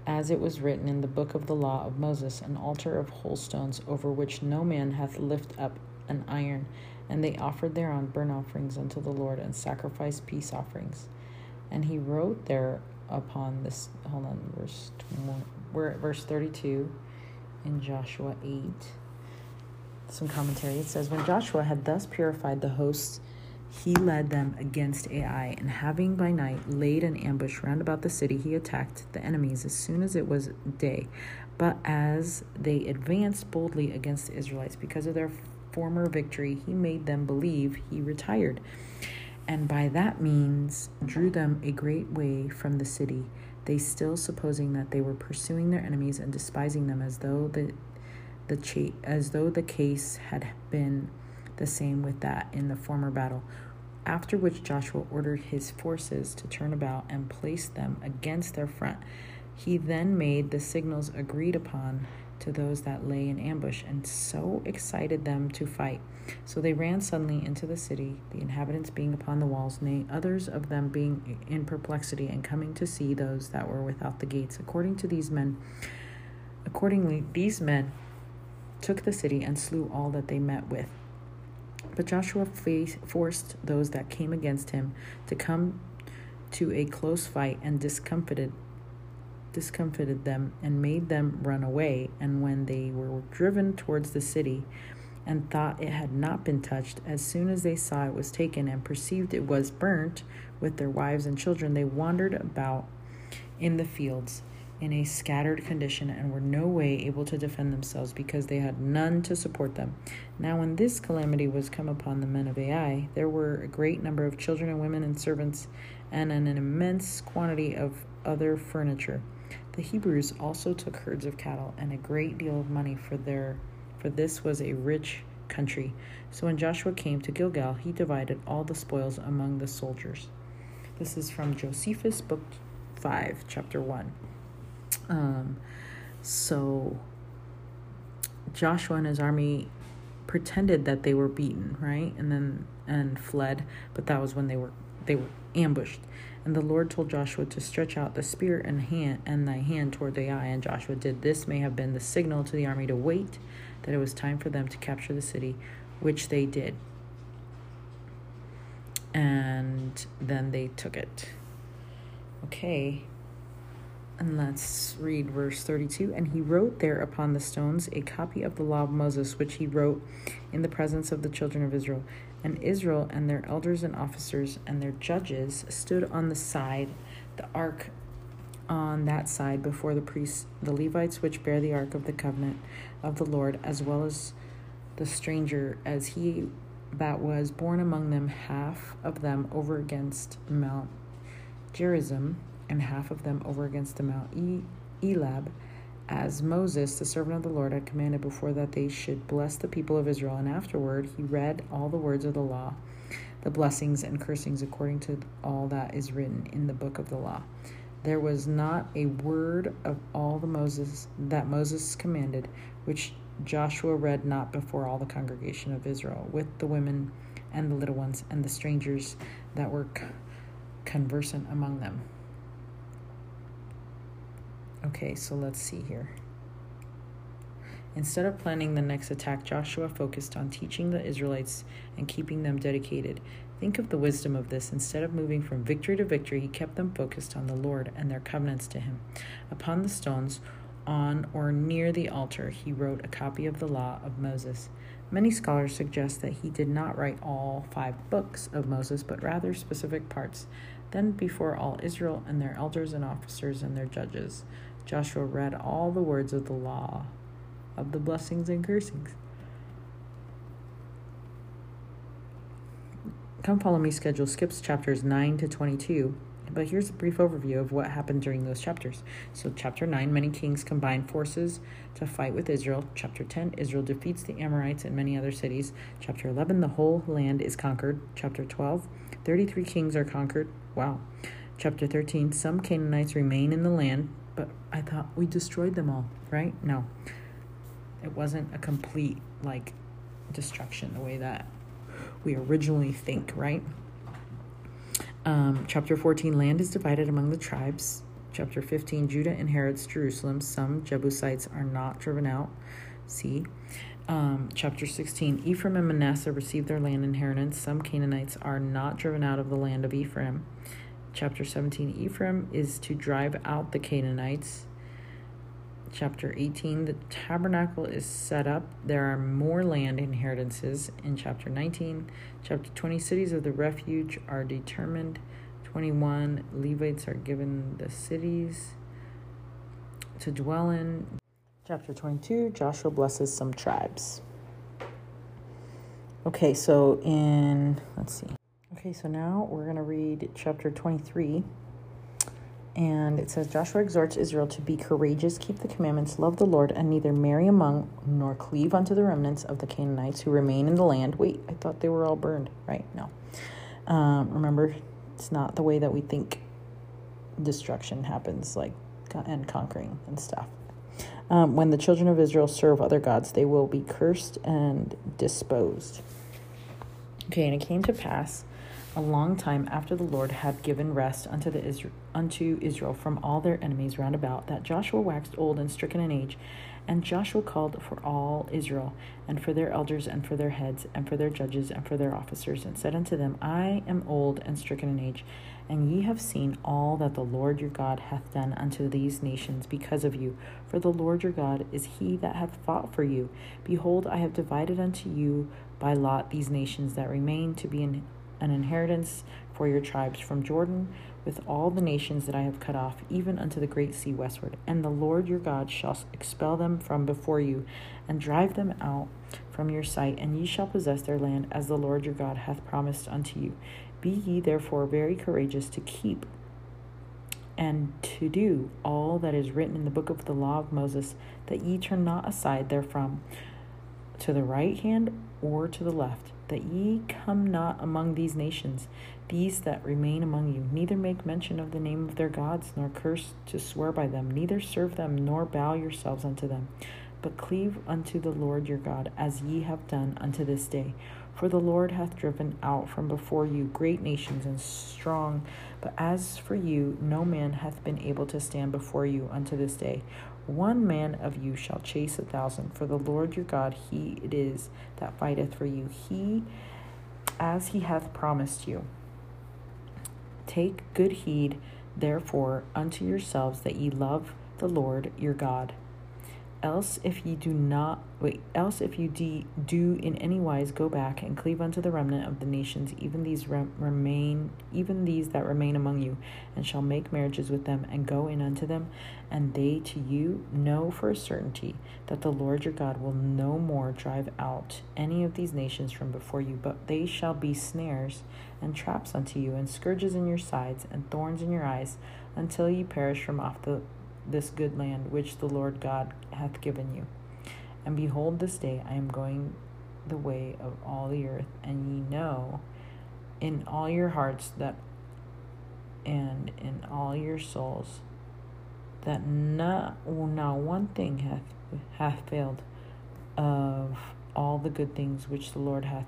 as it was written in the book of the law of Moses, an altar of whole stones, over which no man hath lift up an iron, and they offered thereon burnt offerings unto the Lord and sacrificed peace offerings. And he wrote there upon this, hold on, verse, we're at verse 32 in Joshua 8. Some commentary. It says, When Joshua had thus purified the hosts, he led them against Ai, and having by night laid an ambush round about the city, he attacked the enemies as soon as it was day. But as they advanced boldly against the Israelites because of their former victory, he made them believe he retired, and by that means drew them a great way from the city. They still supposing that they were pursuing their enemies and despising them as though the the cha- as though the case had been the same with that in the former battle. After which Joshua ordered his forces to turn about and place them against their front. He then made the signals agreed upon to those that lay in ambush, and so excited them to fight. So they ran suddenly into the city, the inhabitants being upon the walls, nay, others of them being in perplexity, and coming to see those that were without the gates. According to these men, accordingly, these men took the city and slew all that they met with. But Joshua forced those that came against him to come to a close fight and discomfited discomfited them and made them run away. And when they were driven towards the city and thought it had not been touched, as soon as they saw it was taken and perceived it was burnt with their wives and children, they wandered about in the fields in a scattered condition and were no way able to defend themselves because they had none to support them. Now, when this calamity was come upon the men of Ai, there were a great number of children and women and servants, and an immense quantity of other furniture. The Hebrews also took herds of cattle and a great deal of money for their for this was a rich country. So when Joshua came to Gilgal, he divided all the spoils among the soldiers. This is from Josephus, book 5, chapter 1. Um, so Joshua and his army pretended that they were beaten, right? And then and fled, but that was when they were they were ambushed. And the Lord told Joshua to stretch out the spear and hand and thy hand toward the Ai. And Joshua did this may have been the signal to the army to wait, that it was time for them to capture the city, which they did. And then they took it. Okay. And let's read verse 32. And he wrote there upon the stones a copy of the law of Moses, which he wrote in the presence of the children of Israel. And Israel and their elders and officers and their judges stood on the side, the ark on that side before the priests, the Levites which bear the ark of the covenant of the Lord, as well as the stranger, as he that was born among them, half of them over against Mount Gerizim, and half of them over against the Mount e- Elab as Moses, the servant of the Lord, had commanded before that they should bless the people of Israel. And afterward he read all the words of the law, the blessings and cursings according to all that is written in the book of the law. There was not a word of all the Moses that Moses commanded, which Joshua read not before all the congregation of Israel, with the women and the little ones and the strangers that were conversant among them. Okay, so let's see here. Instead of planning the next attack, Joshua focused on teaching the Israelites and keeping them dedicated. Think of the wisdom of this. Instead of moving from victory to victory, he kept them focused on the Lord and their covenants to him. Upon the stones, on or near the altar, he wrote a copy of the law of Moses. Many scholars suggest that he did not write all five books of Moses, but rather specific parts. Then, before all Israel and their elders and officers and their judges, Joshua read all the words of the law of the blessings and cursings. Come Follow Me schedule skips chapters 9 to 22, but here's a brief overview of what happened during those chapters. So, chapter 9, many kings combine forces to fight with Israel. Chapter 10, Israel defeats the Amorites and many other cities. Chapter 11, the whole land is conquered. Chapter 12, 33 kings are conquered. Wow. Chapter 13, some Canaanites remain in the land but I thought we destroyed them all, right? No. It wasn't a complete, like, destruction the way that we originally think, right? Um, chapter 14 land is divided among the tribes. Chapter 15 Judah inherits Jerusalem. Some Jebusites are not driven out. See. Um, chapter 16 Ephraim and Manasseh receive their land inheritance. Some Canaanites are not driven out of the land of Ephraim chapter 17 Ephraim is to drive out the Canaanites. Chapter 18 the tabernacle is set up. There are more land inheritances in chapter 19. Chapter 20 cities of the refuge are determined. 21 Levites are given the cities to dwell in. Chapter 22 Joshua blesses some tribes. Okay, so in, let's see. Okay, so now we're going to read chapter 23. And it says Joshua exhorts Israel to be courageous, keep the commandments, love the Lord, and neither marry among nor cleave unto the remnants of the Canaanites who remain in the land. Wait, I thought they were all burned, right? No. Um, remember, it's not the way that we think destruction happens, like and conquering and stuff. Um, when the children of Israel serve other gods, they will be cursed and disposed. Okay, and it came to pass a long time after the Lord had given rest unto the Israel, unto Israel from all their enemies round about, that Joshua waxed old and stricken in age. And Joshua called for all Israel, and for their elders, and for their heads, and for their judges, and for their officers, and said unto them, I am old and stricken in age, and ye have seen all that the Lord your God hath done unto these nations because of you. For the Lord your God is he that hath fought for you. Behold, I have divided unto you by lot these nations that remain to be in an inheritance for your tribes from Jordan with all the nations that I have cut off, even unto the great sea westward. And the Lord your God shall expel them from before you, and drive them out from your sight, and ye shall possess their land, as the Lord your God hath promised unto you. Be ye therefore very courageous to keep and to do all that is written in the book of the law of Moses, that ye turn not aside therefrom to the right hand or to the left that ye come not among these nations, these that remain among you, neither make mention of the name of their gods, nor curse to swear by them, neither serve them, nor bow yourselves unto them, but cleave unto the Lord your God, as ye have done unto this day. For the Lord hath driven out from before you great nations and strong. But as for you, no man hath been able to stand before you unto this day. One man of you shall chase a thousand, for the Lord your God, he it is that fighteth for you. He, as he hath promised you. Take good heed, therefore, unto yourselves that ye love the Lord your God. Else, if ye do not wait, else if you de, do in any wise go back and cleave unto the remnant of the nations, even these remain, even these that remain among you, and shall make marriages with them and go in unto them, and they to you know for a certainty that the Lord your God will no more drive out any of these nations from before you, but they shall be snares and traps unto you, and scourges in your sides, and thorns in your eyes, until ye perish from off the this good land which the Lord God hath given you. And behold, this day I am going the way of all the earth, and ye know in all your hearts that and in all your souls that not, not one thing hath hath failed of all the good things which the Lord hath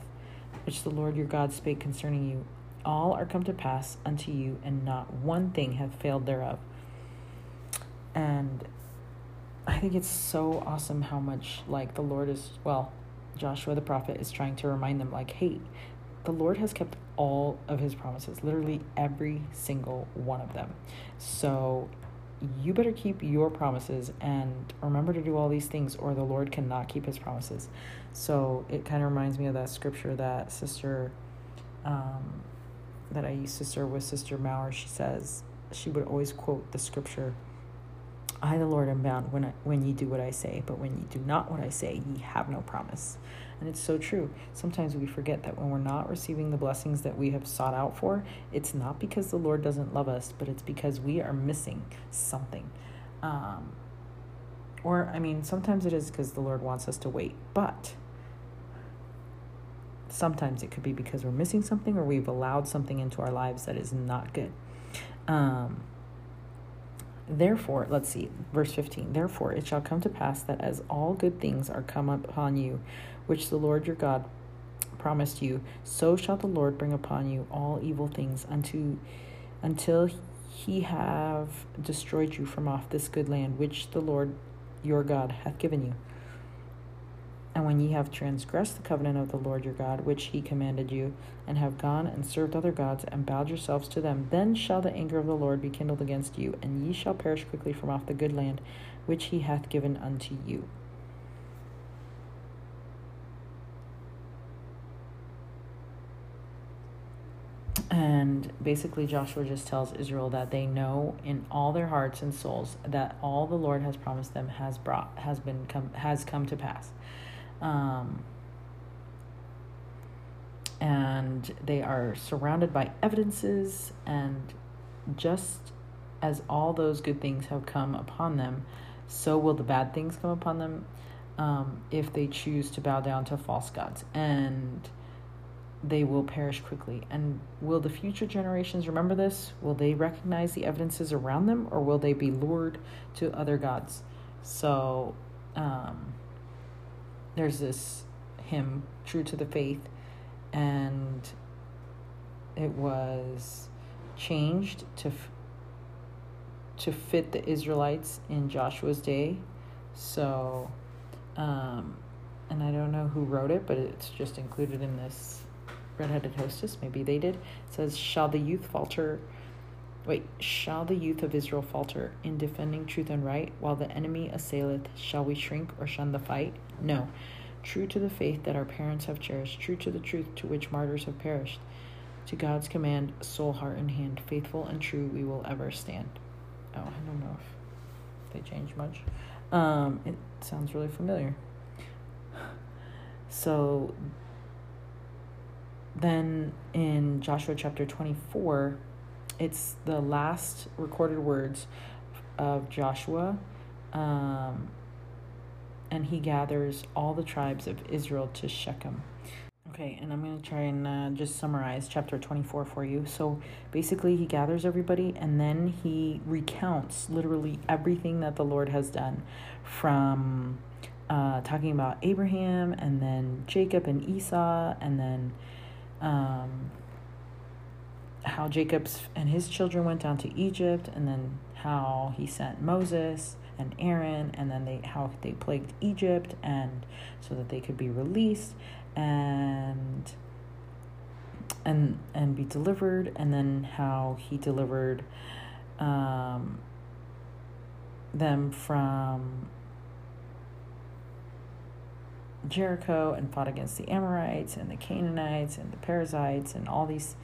which the Lord your God spake concerning you. All are come to pass unto you, and not one thing hath failed thereof. And I think it's so awesome how much like the Lord is well, Joshua the prophet is trying to remind them like, hey, the Lord has kept all of his promises, literally every single one of them. So you better keep your promises and remember to do all these things, or the Lord cannot keep his promises. So it kind of reminds me of that scripture that sister, um, that I used to serve with, Sister Maurer. She says she would always quote the scripture I, the Lord, am bound when, I, when ye do what I say, but when ye do not what I say, ye have no promise. And it's so true. Sometimes we forget that when we're not receiving the blessings that we have sought out for, it's not because the Lord doesn't love us, but it's because we are missing something. Um, or, I mean, sometimes it is because the Lord wants us to wait, but sometimes it could be because we're missing something or we've allowed something into our lives that is not good. Um, Therefore, let's see, verse 15. Therefore, it shall come to pass that as all good things are come upon you, which the Lord your God promised you, so shall the Lord bring upon you all evil things unto until he have destroyed you from off this good land which the Lord your God hath given you. And when ye have transgressed the covenant of the Lord your God, which he commanded you, and have gone and served other gods, and bowed yourselves to them, then shall the anger of the Lord be kindled against you, and ye shall perish quickly from off the good land which he hath given unto you. And basically, Joshua just tells Israel that they know in all their hearts and souls that all the Lord has promised them has brought has been come has come to pass. Um, and they are surrounded by evidences, and just as all those good things have come upon them, so will the bad things come upon them um, if they choose to bow down to false gods. And they will perish quickly. And will the future generations remember this? Will they recognize the evidences around them, or will they be lured to other gods? So, um, there's this hymn, True to the Faith, and it was changed to f- to fit the Israelites in Joshua's day. So, um, and I don't know who wrote it, but it's just included in this redheaded hostess. Maybe they did. It says, "Shall the youth falter?" Wait, shall the youth of Israel falter in defending truth and right while the enemy assaileth? Shall we shrink or shun the fight? No. True to the faith that our parents have cherished, true to the truth to which martyrs have perished, to God's command, soul, heart, and hand, faithful and true, we will ever stand. Oh, I don't know if they changed much. Um, it sounds really familiar. So then in Joshua chapter 24, it's the last recorded words of Joshua. Um, and he gathers all the tribes of Israel to Shechem. Okay, and I'm going to try and uh, just summarize chapter 24 for you. So basically, he gathers everybody and then he recounts literally everything that the Lord has done from uh, talking about Abraham and then Jacob and Esau, and then um, how Jacob's and his children went down to Egypt, and then how he sent Moses and Aaron, and then they how they plagued Egypt, and so that they could be released and and and be delivered, and then how he delivered um, them from Jericho and fought against the Amorites and the Canaanites and the Perizzites and all these.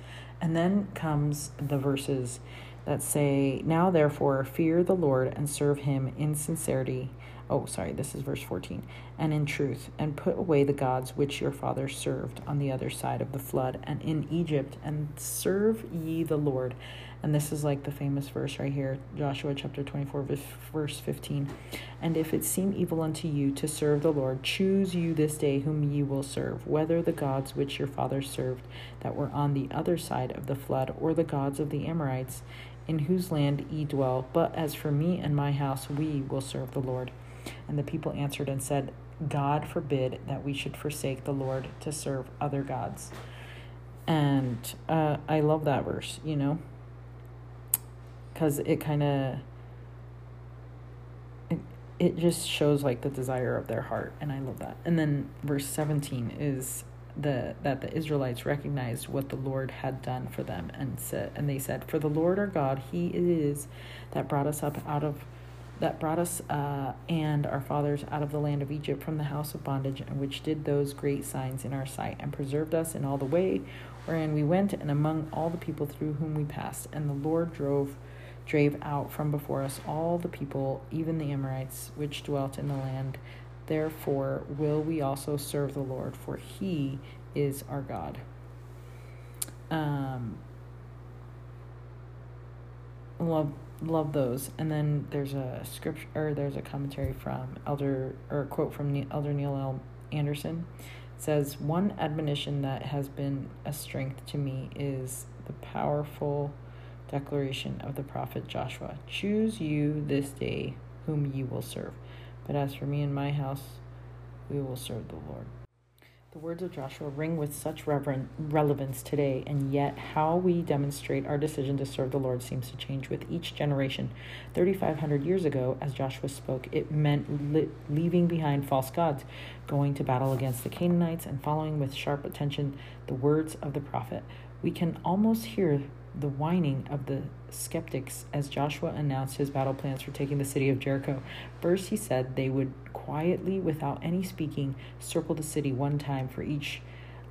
And then comes the verses that say, Now therefore fear the Lord and serve him in sincerity. Oh, sorry, this is verse 14. And in truth, and put away the gods which your fathers served on the other side of the flood and in Egypt, and serve ye the Lord. And this is like the famous verse right here, Joshua chapter 24, verse 15. And if it seem evil unto you to serve the Lord, choose you this day whom ye will serve, whether the gods which your fathers served that were on the other side of the flood, or the gods of the Amorites, in whose land ye dwell. But as for me and my house, we will serve the Lord. And the people answered and said, God forbid that we should forsake the Lord to serve other gods. And uh, I love that verse, you know because it kind of it, it just shows like the desire of their heart and i love that and then verse 17 is the that the israelites recognized what the lord had done for them and said and they said for the lord our god he is that brought us up out of that brought us uh, and our fathers out of the land of Egypt from the house of bondage, and which did those great signs in our sight, and preserved us in all the way wherein we went, and among all the people through whom we passed. And the Lord drove drave out from before us all the people, even the Amorites, which dwelt in the land. Therefore will we also serve the Lord, for he is our God. Um, love love those. And then there's a scripture or there's a commentary from Elder or quote from Elder Neil L. Andersen. It says one admonition that has been a strength to me is the powerful declaration of the prophet Joshua Choose you this day whom ye will serve. But as for me and my house, we will serve the Lord. The words of Joshua ring with such reverent relevance today, and yet how we demonstrate our decision to serve the Lord seems to change with each generation. 3,500 years ago, as Joshua spoke, it meant li- leaving behind false gods, going to battle against the Canaanites, and following with sharp attention the words of the prophet. We can almost hear the whining of the skeptics as Joshua announced his battle plans for taking the city of Jericho. First, he said they would quietly, without any speaking, circle the city one time for each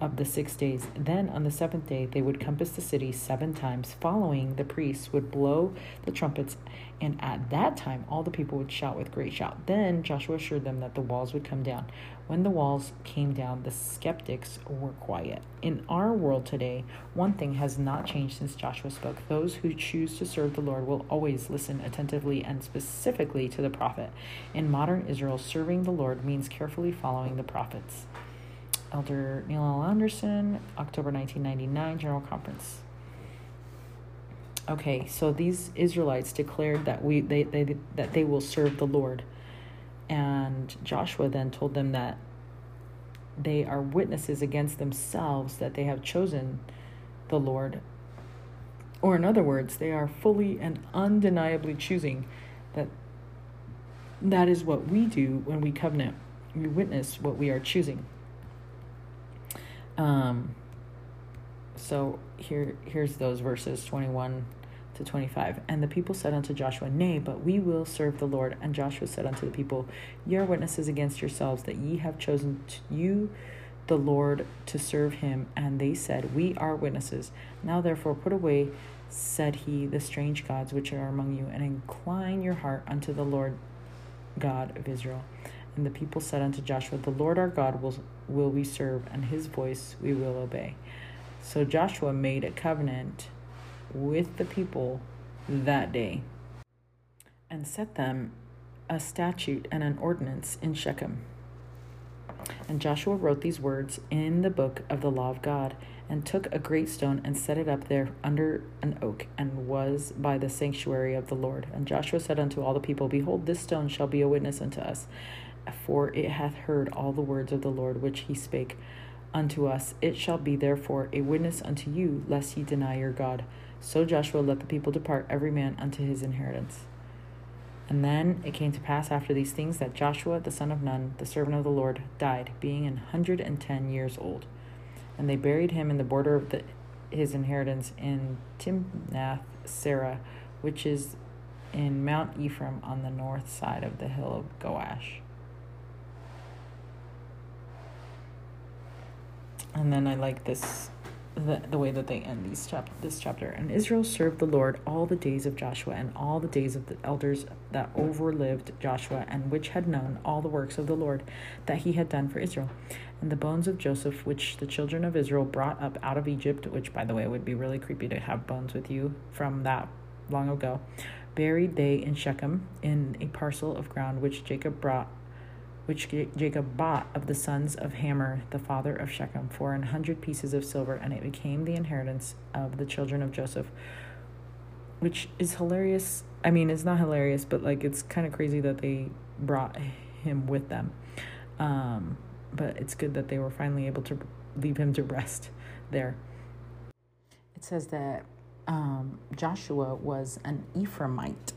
of the six days. Then on the seventh day, they would compass the city seven times. Following, the priests would blow the trumpets, and at that time, all the people would shout with great shout. Then Joshua assured them that the walls would come down. When the walls came down, the skeptics were quiet. In our world today, one thing has not changed since Joshua spoke. Those who choose to serve the Lord will always listen attentively and specifically to the prophet. In modern Israel, serving the Lord means carefully following the prophets. Elder Neil L. Andersen, October 1999, General Conference. Okay, so these Israelites declared that we they, they that they will serve the Lord. And Joshua then told them that they are witnesses against themselves that they have chosen the Lord. Or, in other words, they are fully and undeniably choosing that that is what we do when we covenant. We witness what we are choosing. Um, so here here's those verses 21 to 25. And the people said unto Joshua, Nay, but we will serve the Lord. And Joshua said unto the people, Ye are witnesses against yourselves that ye have chosen you the Lord to serve him. And they said, We are witnesses. Now therefore put away, said he, the strange gods which are among you, and incline your heart unto the Lord God of Israel. And the people said unto Joshua, The Lord our God will, will we serve, and his voice we will obey. So Joshua made a covenant with the people that day and set them a statute and an ordinance in Shechem. And Joshua wrote these words in the book of the law of God, and took a great stone and set it up there under an oak, and was by the sanctuary of the Lord. And Joshua said unto all the people, Behold, this stone shall be a witness unto us, for it hath heard all the words of the Lord which he spake unto us. It shall be therefore a witness unto you, lest ye deny your God. So Joshua let the people depart, every man unto his inheritance. And then it came to pass after these things that Joshua the son of Nun, the servant of the Lord, died, being an hundred and ten years old. And they buried him in the border of the, his inheritance in Timnath Serah, which is in Mount Ephraim on the north side of the hill of Gaash. And then I like this the, the way that they end these chap- this chapter. And Israel served the Lord all the days of Joshua and all the days of the elders that overlived Joshua and which had known all the works of the Lord that he had done for Israel. And the bones of Joseph, which the children of Israel brought up out of Egypt, which by the way would be really creepy to have bones with you from that long ago, buried they in Shechem in a parcel of ground which Jacob brought which Jacob bought of the sons of Hamor, the father of Shechem, for an hundred pieces of silver, and it became the inheritance of the children of Joseph. Which is hilarious. I mean, it's not hilarious, but like it's kind of crazy that they brought him with them. Um, but it's good that they were finally able to leave him to rest there. It says that um, Joshua was an Ephraimite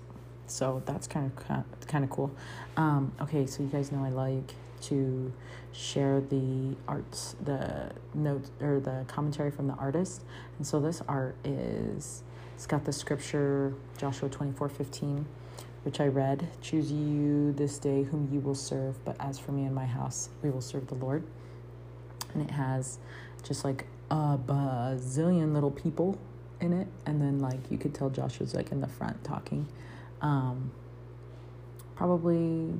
so that's kind of kind of cool. Um, okay, so you guys know I like to share the arts, the notes or the commentary from the artist, and so this art is it's got the scripture Joshua twenty four fifteen, which I read. Choose you this day whom you will serve, but as for me and my house, we will serve the Lord. And it has just like a bazillion little people in it, and then like you could tell Joshua's like in the front talking um, probably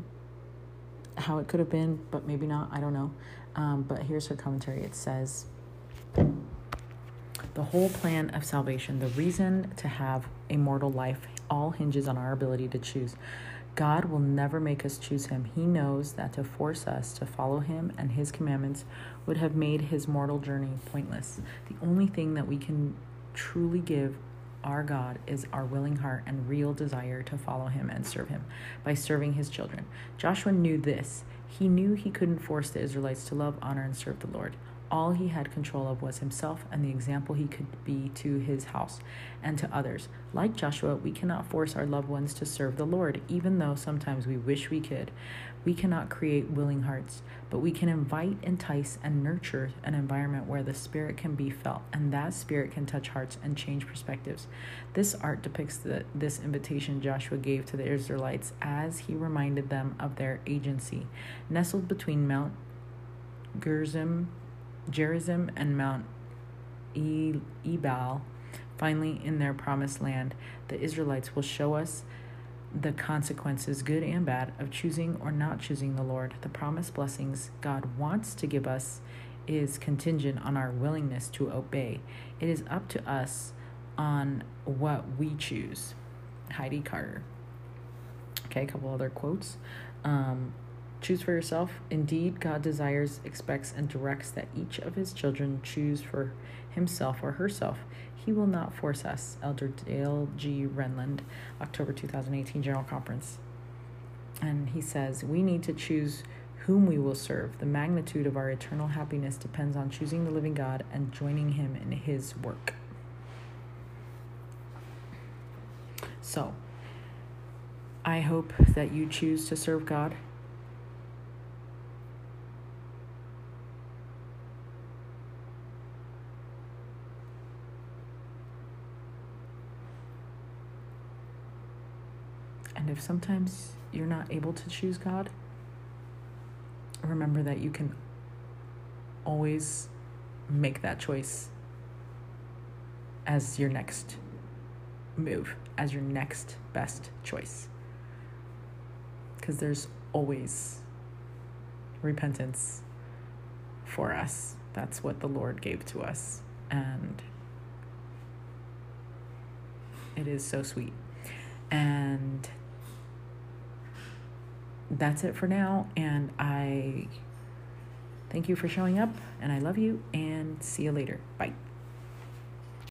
how it could have been, but maybe not. I don't know. Um, but here's her commentary. It says The whole plan of salvation, the reason to have a mortal life, all hinges on our ability to choose. God will never make us choose Him. He knows that to force us to follow Him and His commandments would have made His mortal journey pointless. The only thing that we can truly give our God is our willing heart and real desire to follow him and serve him by serving his children. Joshua knew this. He knew he couldn't force the Israelites to love, honor, and serve the Lord. All he had control of was himself and the example he could be to his house and to others. Like Joshua, we cannot force our loved ones to serve the Lord, even though sometimes we wish we could. We cannot create willing hearts, but we can invite, entice, and nurture an environment where the Spirit can be felt, and that Spirit can touch hearts and change perspectives. This art depicts the, this invitation Joshua gave to the Israelites as he reminded them of their agency. Nestled between Mount Gerizim Gerizim and Mount Ebal, finally in their promised land, the Israelites will show us the consequences, good and bad, of choosing or not choosing the Lord. The promised blessings God wants to give us is contingent on our willingness to obey. It is up to us on what we choose. Heidi Carter. Okay, a couple other quotes. Um, Choose for yourself. Indeed, God desires, expects, and directs that each of his children choose for himself or herself. He will not force us. Elder Dale G. Renlund, October 2018 General Conference. And he says, We need to choose whom we will serve. The magnitude of our eternal happiness depends on choosing the living God and joining him in his work. So, I hope that you choose to serve God If sometimes you're not able to choose God, remember that you can always make that choice as your next move, as your next best choice. Because there's always repentance for us. That's what the Lord gave to us. And it is so sweet. And that's it for now. And I thank you for showing up, and I love you, and see you later. Bye.